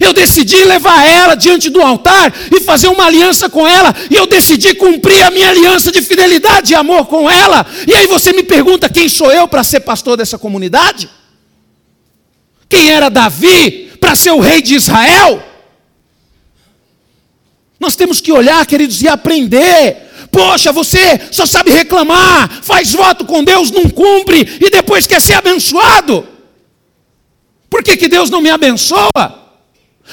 Eu decidi levar ela diante do altar e fazer uma aliança com ela, e eu decidi cumprir a minha aliança de fidelidade e amor com ela. E aí você me pergunta quem sou eu para ser pastor dessa comunidade? Quem era Davi para ser o rei de Israel? Nós temos que olhar, queridos, e aprender. Poxa, você só sabe reclamar, faz voto com Deus, não cumpre e depois quer ser abençoado. Por que, que Deus não me abençoa?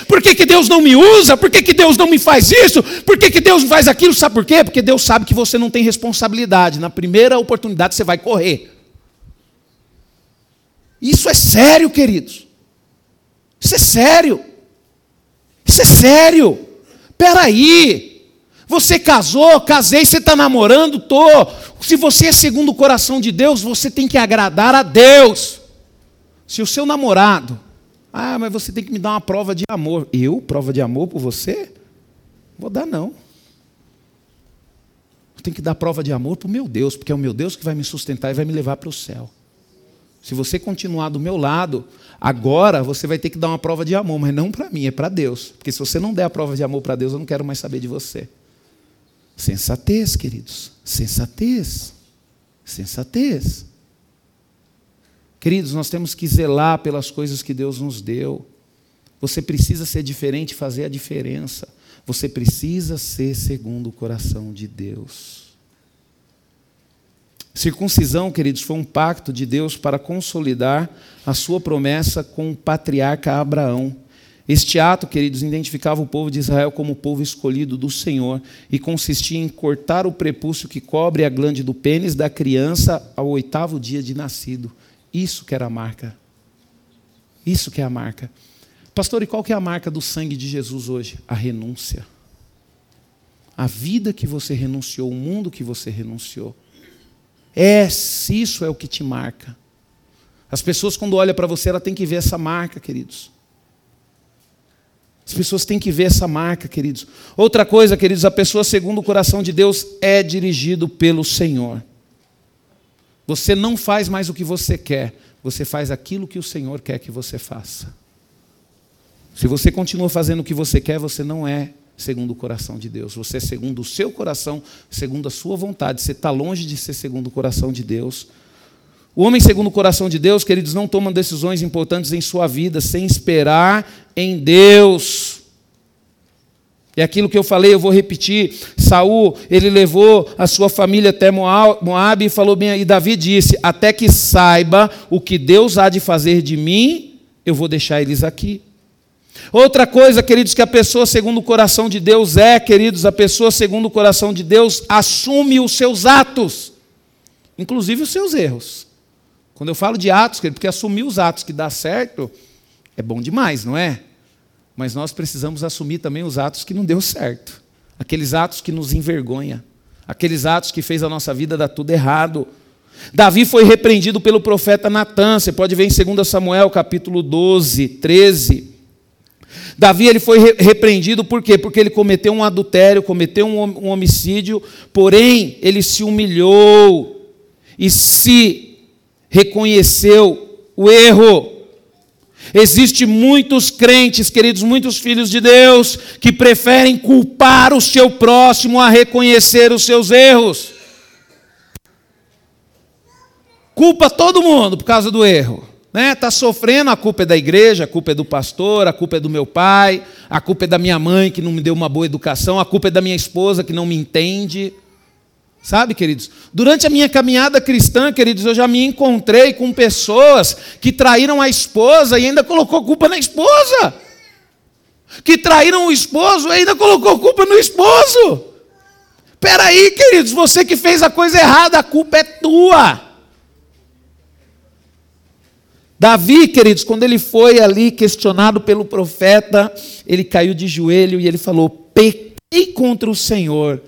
Por que, que Deus não me usa? Por que, que Deus não me faz isso? Por que, que Deus faz aquilo? Sabe por quê? Porque Deus sabe que você não tem responsabilidade. Na primeira oportunidade você vai correr. Isso é sério, queridos. Isso é sério. Isso é sério. Peraí. Você casou, casei, você está namorando, tô. Se você é segundo o coração de Deus, você tem que agradar a Deus. Se o seu namorado, ah, mas você tem que me dar uma prova de amor. Eu, prova de amor por você? Vou dar não. Eu tenho que dar prova de amor para o meu Deus, porque é o meu Deus que vai me sustentar e vai me levar para o céu. Se você continuar do meu lado, agora você vai ter que dar uma prova de amor, mas não para mim, é para Deus. Porque se você não der a prova de amor para Deus, eu não quero mais saber de você. Sensatez, queridos. Sensatez. Sensatez. Queridos, nós temos que zelar pelas coisas que Deus nos deu. Você precisa ser diferente, fazer a diferença. Você precisa ser segundo o coração de Deus. Circuncisão, queridos, foi um pacto de Deus para consolidar a sua promessa com o patriarca Abraão. Este ato, queridos, identificava o povo de Israel como o povo escolhido do Senhor e consistia em cortar o prepúcio que cobre a glande do pênis da criança ao oitavo dia de nascido. Isso que era a marca. Isso que é a marca. Pastor, e qual que é a marca do sangue de Jesus hoje? A renúncia. A vida que você renunciou, o mundo que você renunciou. É, isso é o que te marca. As pessoas, quando olham para você, ela tem que ver essa marca, queridos. As pessoas têm que ver essa marca, queridos. Outra coisa, queridos, a pessoa, segundo o coração de Deus, é dirigido pelo Senhor. Você não faz mais o que você quer, você faz aquilo que o Senhor quer que você faça. Se você continua fazendo o que você quer, você não é segundo o coração de Deus. Você é segundo o seu coração, segundo a sua vontade. Você está longe de ser segundo o coração de Deus. O homem segundo o coração de Deus, queridos, não toma decisões importantes em sua vida sem esperar em Deus. É aquilo que eu falei, eu vou repetir. Saul, ele levou a sua família até Moab e falou bem, e Davi disse: "Até que saiba o que Deus há de fazer de mim, eu vou deixar eles aqui." Outra coisa, queridos, que a pessoa segundo o coração de Deus é, queridos, a pessoa segundo o coração de Deus assume os seus atos, inclusive os seus erros. Quando eu falo de atos, porque assumir os atos que dá certo é bom demais, não é? Mas nós precisamos assumir também os atos que não deu certo. Aqueles atos que nos envergonha, aqueles atos que fez a nossa vida dar tudo errado. Davi foi repreendido pelo profeta Natan. Você pode ver em 2 Samuel, capítulo 12, 13. Davi ele foi repreendido por quê? Porque ele cometeu um adultério, cometeu um homicídio, porém ele se humilhou e se reconheceu o erro. Existem muitos crentes, queridos, muitos filhos de Deus, que preferem culpar o seu próximo a reconhecer os seus erros. Culpa todo mundo por causa do erro. Né? Tá sofrendo, a culpa é da igreja, a culpa é do pastor, a culpa é do meu pai, a culpa é da minha mãe que não me deu uma boa educação, a culpa é da minha esposa que não me entende. Sabe, queridos? Durante a minha caminhada cristã, queridos, eu já me encontrei com pessoas que traíram a esposa e ainda colocou culpa na esposa. Que traíram o esposo e ainda colocou culpa no esposo. Peraí, queridos, você que fez a coisa errada, a culpa é tua. Davi, queridos, quando ele foi ali questionado pelo profeta, ele caiu de joelho e ele falou: Pequei contra o Senhor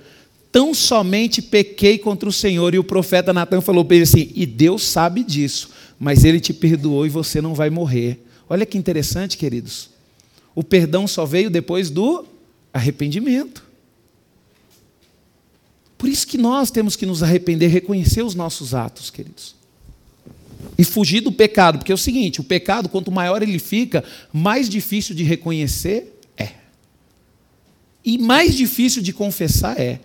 tão somente pequei contra o Senhor. E o profeta Natan falou para ele assim: e Deus sabe disso, mas ele te perdoou e você não vai morrer. Olha que interessante, queridos. O perdão só veio depois do arrependimento. Por isso que nós temos que nos arrepender, reconhecer os nossos atos, queridos. E fugir do pecado, porque é o seguinte: o pecado, quanto maior ele fica, mais difícil de reconhecer é. E mais difícil de confessar é.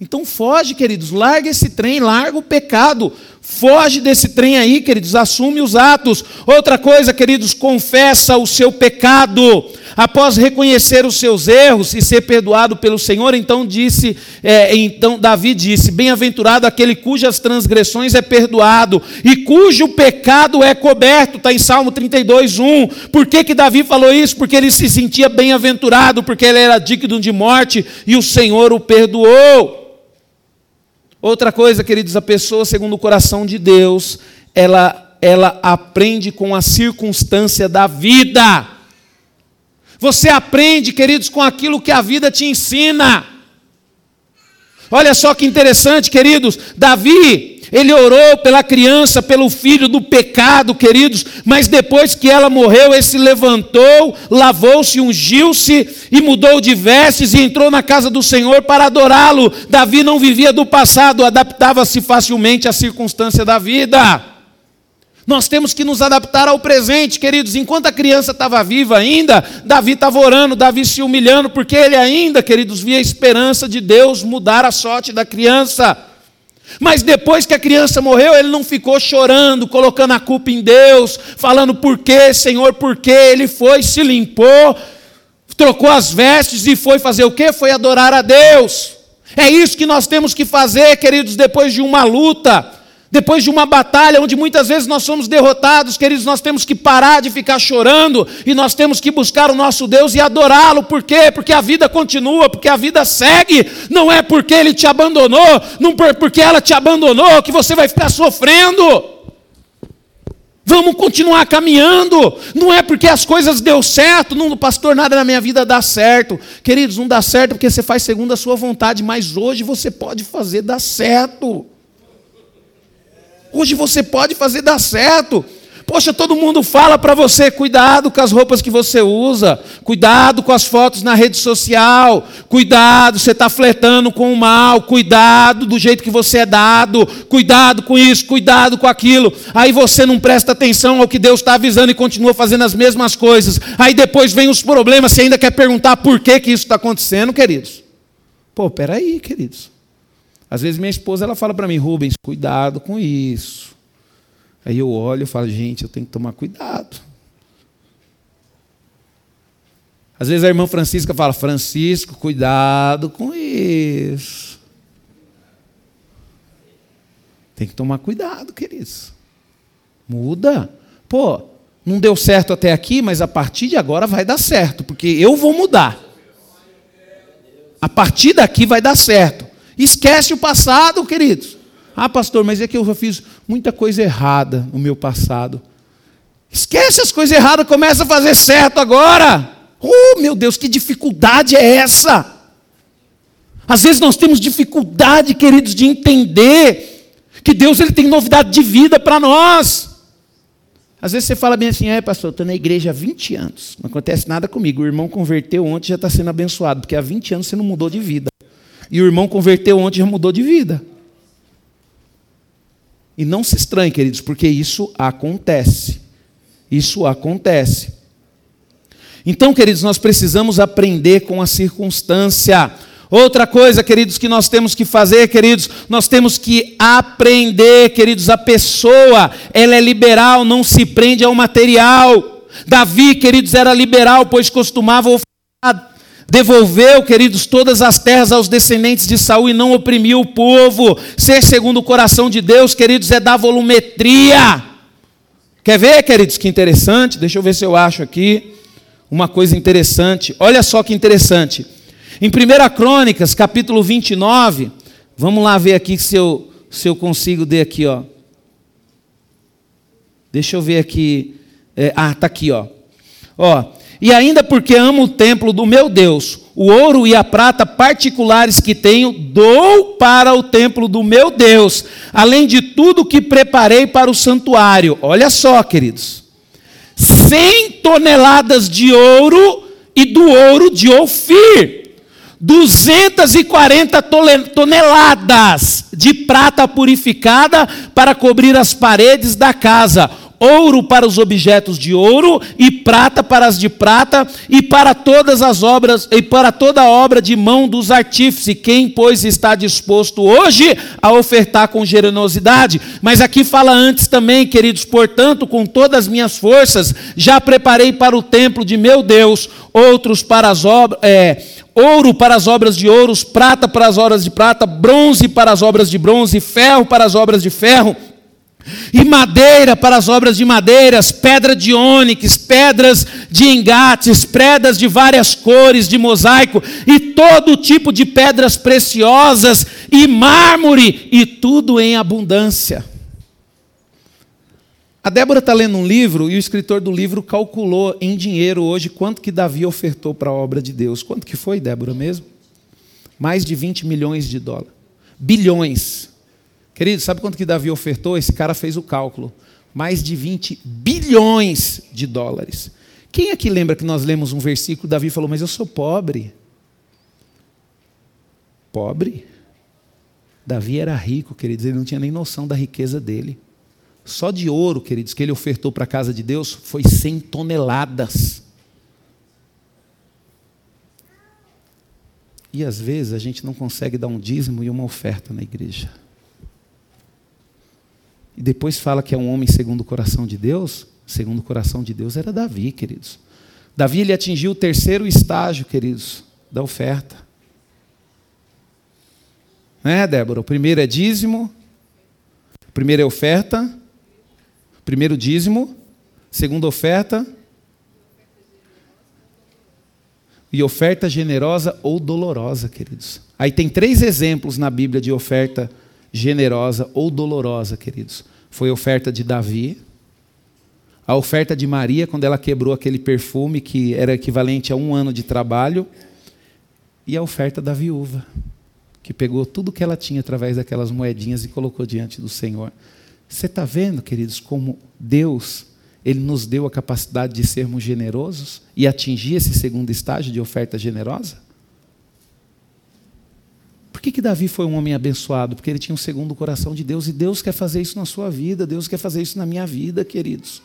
Então foge, queridos, larga esse trem, larga o pecado, foge desse trem aí, queridos, assume os atos. Outra coisa, queridos, confessa o seu pecado. Após reconhecer os seus erros e ser perdoado pelo Senhor, então disse, é, então Davi disse: Bem-aventurado aquele cujas transgressões é perdoado e cujo pecado é coberto. Está em Salmo 32, 1. Por que, que Davi falou isso? Porque ele se sentia bem-aventurado, porque ele era digno de morte e o Senhor o perdoou. Outra coisa, queridos, a pessoa, segundo o coração de Deus, ela, ela aprende com a circunstância da vida. Você aprende, queridos, com aquilo que a vida te ensina. Olha só que interessante, queridos. Davi, ele orou pela criança, pelo filho do pecado, queridos, mas depois que ela morreu, ele se levantou, lavou-se, ungiu-se e mudou de vestes e entrou na casa do Senhor para adorá-lo. Davi não vivia do passado, adaptava-se facilmente à circunstância da vida. Nós temos que nos adaptar ao presente, queridos. Enquanto a criança estava viva ainda, Davi estava orando, Davi se humilhando, porque ele ainda, queridos, via a esperança de Deus mudar a sorte da criança. Mas depois que a criança morreu, ele não ficou chorando, colocando a culpa em Deus, falando por quê, Senhor, por quê. Ele foi, se limpou, trocou as vestes e foi fazer o quê? Foi adorar a Deus. É isso que nós temos que fazer, queridos, depois de uma luta. Depois de uma batalha onde muitas vezes nós somos derrotados, queridos, nós temos que parar de ficar chorando e nós temos que buscar o nosso Deus e adorá-lo. Por quê? Porque a vida continua, porque a vida segue. Não é porque ele te abandonou, não porque ela te abandonou que você vai ficar sofrendo. Vamos continuar caminhando. Não é porque as coisas deu certo, não, pastor, nada na minha vida dá certo. Queridos, não dá certo porque você faz segundo a sua vontade, mas hoje você pode fazer dar certo. Hoje você pode fazer dar certo. Poxa, todo mundo fala para você: cuidado com as roupas que você usa, cuidado com as fotos na rede social, cuidado, você está flertando com o mal, cuidado do jeito que você é dado, cuidado com isso, cuidado com aquilo. Aí você não presta atenção ao que Deus está avisando e continua fazendo as mesmas coisas. Aí depois vem os problemas, você ainda quer perguntar por que, que isso está acontecendo, queridos. Pô, peraí, queridos. Às vezes minha esposa ela fala para mim, Rubens, cuidado com isso. Aí eu olho e falo, gente, eu tenho que tomar cuidado. Às vezes a irmã Francisca fala, Francisco, cuidado com isso. Tem que tomar cuidado, queridos. Muda. Pô, não deu certo até aqui, mas a partir de agora vai dar certo, porque eu vou mudar. A partir daqui vai dar certo. Esquece o passado, queridos. Ah, pastor, mas é que eu fiz muita coisa errada no meu passado. Esquece as coisas erradas, começa a fazer certo agora. Oh, meu Deus, que dificuldade é essa? Às vezes nós temos dificuldade, queridos, de entender que Deus ele tem novidade de vida para nós. Às vezes você fala bem assim, é pastor, estou na igreja há 20 anos, não acontece nada comigo. O irmão converteu ontem já está sendo abençoado, porque há 20 anos você não mudou de vida. E o irmão converteu ontem e já mudou de vida. E não se estranhe, queridos, porque isso acontece. Isso acontece. Então, queridos, nós precisamos aprender com a circunstância. Outra coisa, queridos, que nós temos que fazer, queridos, nós temos que aprender, queridos, a pessoa, ela é liberal, não se prende ao material. Davi, queridos, era liberal, pois costumava ofertar Devolveu, queridos, todas as terras aos descendentes de Saul e não oprimiu o povo. Ser segundo o coração de Deus, queridos, é dar volumetria. Quer ver, queridos, que interessante? Deixa eu ver se eu acho aqui uma coisa interessante. Olha só que interessante. Em 1 Crônicas, capítulo 29, vamos lá ver aqui se eu, se eu consigo ver aqui, ó. Deixa eu ver aqui. É, ah, tá aqui, ó. Ó, e ainda porque amo o templo do meu Deus, o ouro e a prata particulares que tenho, dou para o templo do meu Deus, além de tudo que preparei para o santuário. Olha só, queridos: 100 toneladas de ouro e do ouro de Ofir. 240 toneladas de prata purificada para cobrir as paredes da casa ouro para os objetos de ouro e prata para as de prata e para todas as obras e para toda a obra de mão dos artífices, quem pois está disposto hoje a ofertar com generosidade. Mas aqui fala antes também, queridos, portanto, com todas as minhas forças já preparei para o templo de meu Deus, outros para as obras, é, ouro para as obras de ouro, prata para as obras de prata, bronze para as obras de bronze, ferro para as obras de ferro e madeira para as obras de madeiras, pedra de ônix, pedras de engates, pedras de várias cores de mosaico e todo tipo de pedras preciosas e mármore e tudo em abundância. A Débora está lendo um livro e o escritor do livro calculou em dinheiro hoje quanto que Davi ofertou para a obra de Deus. Quanto que foi, Débora, mesmo? Mais de 20 milhões de dólares. Bilhões. Querido, sabe quanto que Davi ofertou? Esse cara fez o cálculo. Mais de 20 bilhões de dólares. Quem aqui lembra que nós lemos um versículo, Davi falou, mas eu sou pobre. Pobre? Davi era rico, queridos, ele não tinha nem noção da riqueza dele. Só de ouro, queridos, que ele ofertou para a casa de Deus foi 100 toneladas. E às vezes a gente não consegue dar um dízimo e uma oferta na igreja. E depois fala que é um homem segundo o coração de Deus. Segundo o coração de Deus era Davi, queridos. Davi ele atingiu o terceiro estágio, queridos, da oferta. Né, Débora? O primeiro é dízimo, o primeiro é oferta, Primeiro dízimo, segunda oferta e oferta generosa ou dolorosa, queridos. Aí tem três exemplos na Bíblia de oferta generosa ou dolorosa, queridos. Foi a oferta de Davi, a oferta de Maria, quando ela quebrou aquele perfume que era equivalente a um ano de trabalho, e a oferta da viúva, que pegou tudo que ela tinha através daquelas moedinhas e colocou diante do Senhor. Você está vendo, queridos, como Deus ele nos deu a capacidade de sermos generosos e atingir esse segundo estágio de oferta generosa? Por que, que Davi foi um homem abençoado? Porque ele tinha um segundo coração de Deus e Deus quer fazer isso na sua vida, Deus quer fazer isso na minha vida, queridos.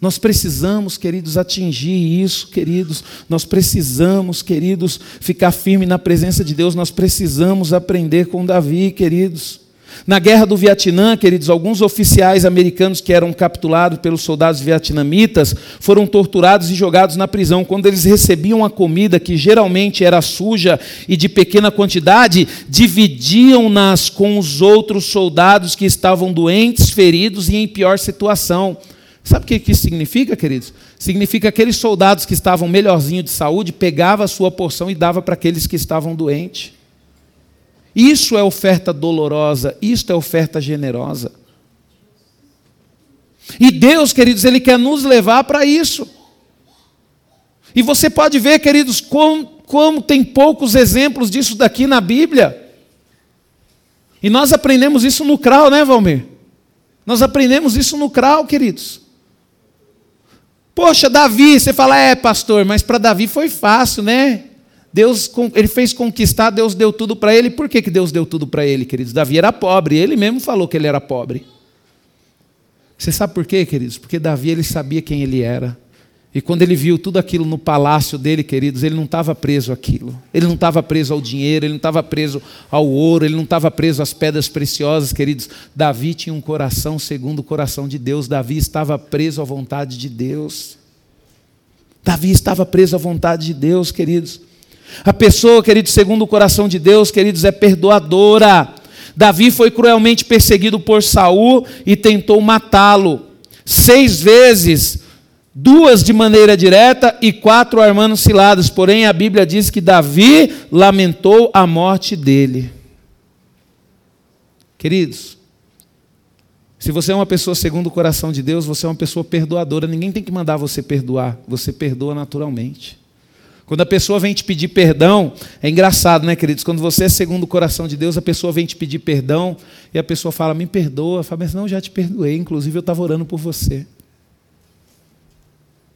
Nós precisamos, queridos, atingir isso, queridos. Nós precisamos, queridos, ficar firme na presença de Deus. Nós precisamos aprender com Davi, queridos. Na guerra do Vietnã, queridos, alguns oficiais americanos que eram capturados pelos soldados vietnamitas foram torturados e jogados na prisão. Quando eles recebiam a comida, que geralmente era suja e de pequena quantidade, dividiam-nas com os outros soldados que estavam doentes, feridos e em pior situação. Sabe o que isso significa, queridos? Significa que aqueles soldados que estavam melhorzinho de saúde pegavam a sua porção e dava para aqueles que estavam doentes. Isso é oferta dolorosa, isto é oferta generosa. E Deus, queridos, Ele quer nos levar para isso. E você pode ver, queridos, como, como tem poucos exemplos disso daqui na Bíblia. E nós aprendemos isso no CRAU, né, Valmir? Nós aprendemos isso no CRAU, queridos. Poxa, Davi, você fala, é, pastor, mas para Davi foi fácil, né? Deus ele fez conquistar, Deus deu tudo para ele. Por que, que Deus deu tudo para ele, queridos? Davi era pobre, ele mesmo falou que ele era pobre. Você sabe por quê, queridos? Porque Davi ele sabia quem ele era. E quando ele viu tudo aquilo no palácio dele, queridos, ele não estava preso àquilo. Ele não estava preso ao dinheiro, ele não estava preso ao ouro, ele não estava preso às pedras preciosas, queridos. Davi tinha um coração segundo o coração de Deus. Davi estava preso à vontade de Deus. Davi estava preso à vontade de Deus, queridos. A pessoa, queridos, segundo o coração de Deus, queridos, é perdoadora. Davi foi cruelmente perseguido por Saul e tentou matá-lo. Seis vezes, duas de maneira direta e quatro armando ciladas. Porém, a Bíblia diz que Davi lamentou a morte dele. Queridos, se você é uma pessoa segundo o coração de Deus, você é uma pessoa perdoadora. Ninguém tem que mandar você perdoar, você perdoa naturalmente. Quando a pessoa vem te pedir perdão, é engraçado, né, queridos? Quando você é segundo o coração de Deus, a pessoa vem te pedir perdão e a pessoa fala, me perdoa. Fala, mas não, já te perdoei. Inclusive, eu estava orando por você.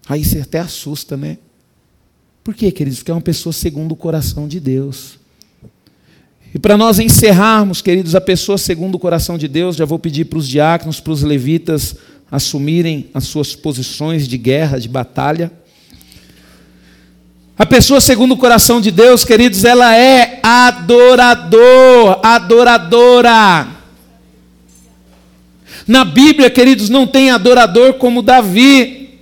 Aí você até assusta, né? Por quê, queridos? Porque é uma pessoa segundo o coração de Deus. E para nós encerrarmos, queridos, a pessoa segundo o coração de Deus, já vou pedir para os diáconos, para os levitas assumirem as suas posições de guerra, de batalha. A pessoa segundo o coração de Deus, queridos, ela é adorador, adoradora. Na Bíblia, queridos, não tem adorador como Davi.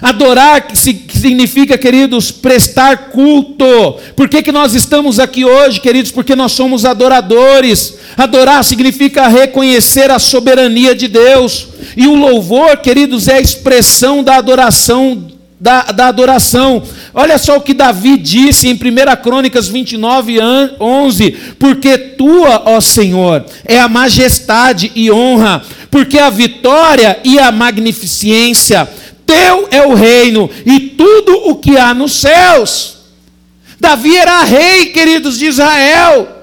Adorar significa, queridos, prestar culto. Por que, que nós estamos aqui hoje, queridos? Porque nós somos adoradores. Adorar significa reconhecer a soberania de Deus. E o louvor, queridos, é a expressão da adoração da, da adoração. Olha só o que Davi disse em 1 Crônicas 29, 11: Porque tua, ó Senhor, é a majestade e honra, porque a vitória e a magnificência, teu é o reino e tudo o que há nos céus. Davi era rei, queridos de Israel.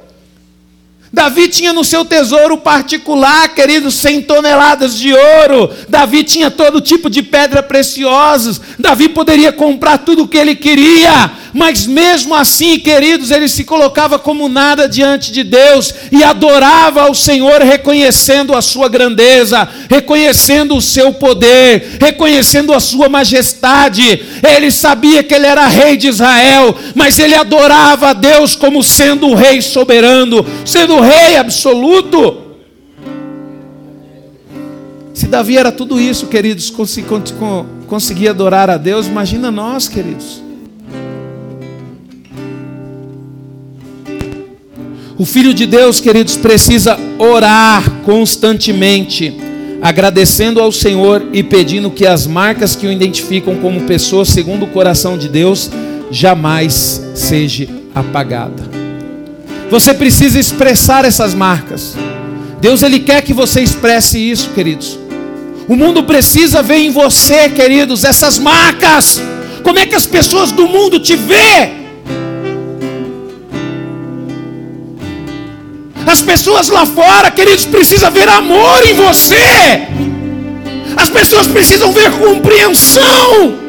Davi tinha no seu tesouro particular, queridos, 100 toneladas de ouro. Davi tinha todo tipo de pedra preciosas. Davi poderia comprar tudo o que ele queria. Mas mesmo assim, queridos, ele se colocava como nada diante de Deus e adorava ao Senhor, reconhecendo a sua grandeza, reconhecendo o seu poder, reconhecendo a sua majestade. Ele sabia que ele era rei de Israel, mas ele adorava a Deus como sendo o rei soberano, sendo o rei absoluto. Se Davi era tudo isso, queridos, conseguia adorar a Deus, imagina nós, queridos. O filho de Deus, queridos, precisa orar constantemente, agradecendo ao Senhor e pedindo que as marcas que o identificam como pessoa segundo o coração de Deus jamais seja apagada. Você precisa expressar essas marcas. Deus ele quer que você expresse isso, queridos. O mundo precisa ver em você, queridos, essas marcas. Como é que as pessoas do mundo te vê? As pessoas lá fora, queridos, precisam ver amor em você. As pessoas precisam ver compreensão.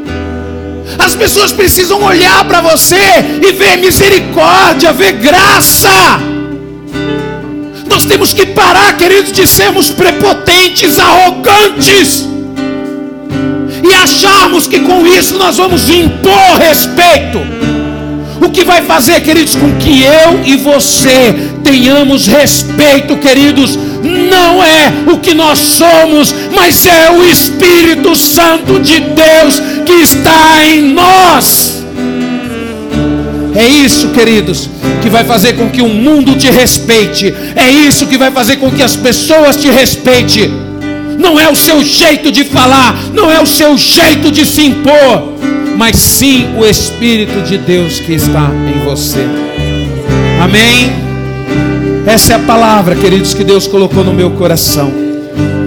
As pessoas precisam olhar para você e ver misericórdia, ver graça. Nós temos que parar, queridos, de sermos prepotentes, arrogantes e acharmos que com isso nós vamos impor respeito. O que vai fazer, queridos, com que eu e você tenhamos respeito, queridos, não é o que nós somos, mas é o Espírito Santo de Deus que está em nós. É isso, queridos, que vai fazer com que o mundo te respeite. É isso que vai fazer com que as pessoas te respeitem. Não é o seu jeito de falar, não é o seu jeito de se impor mas sim o Espírito de Deus que está em você. Amém? Essa é a palavra, queridos, que Deus colocou no meu coração.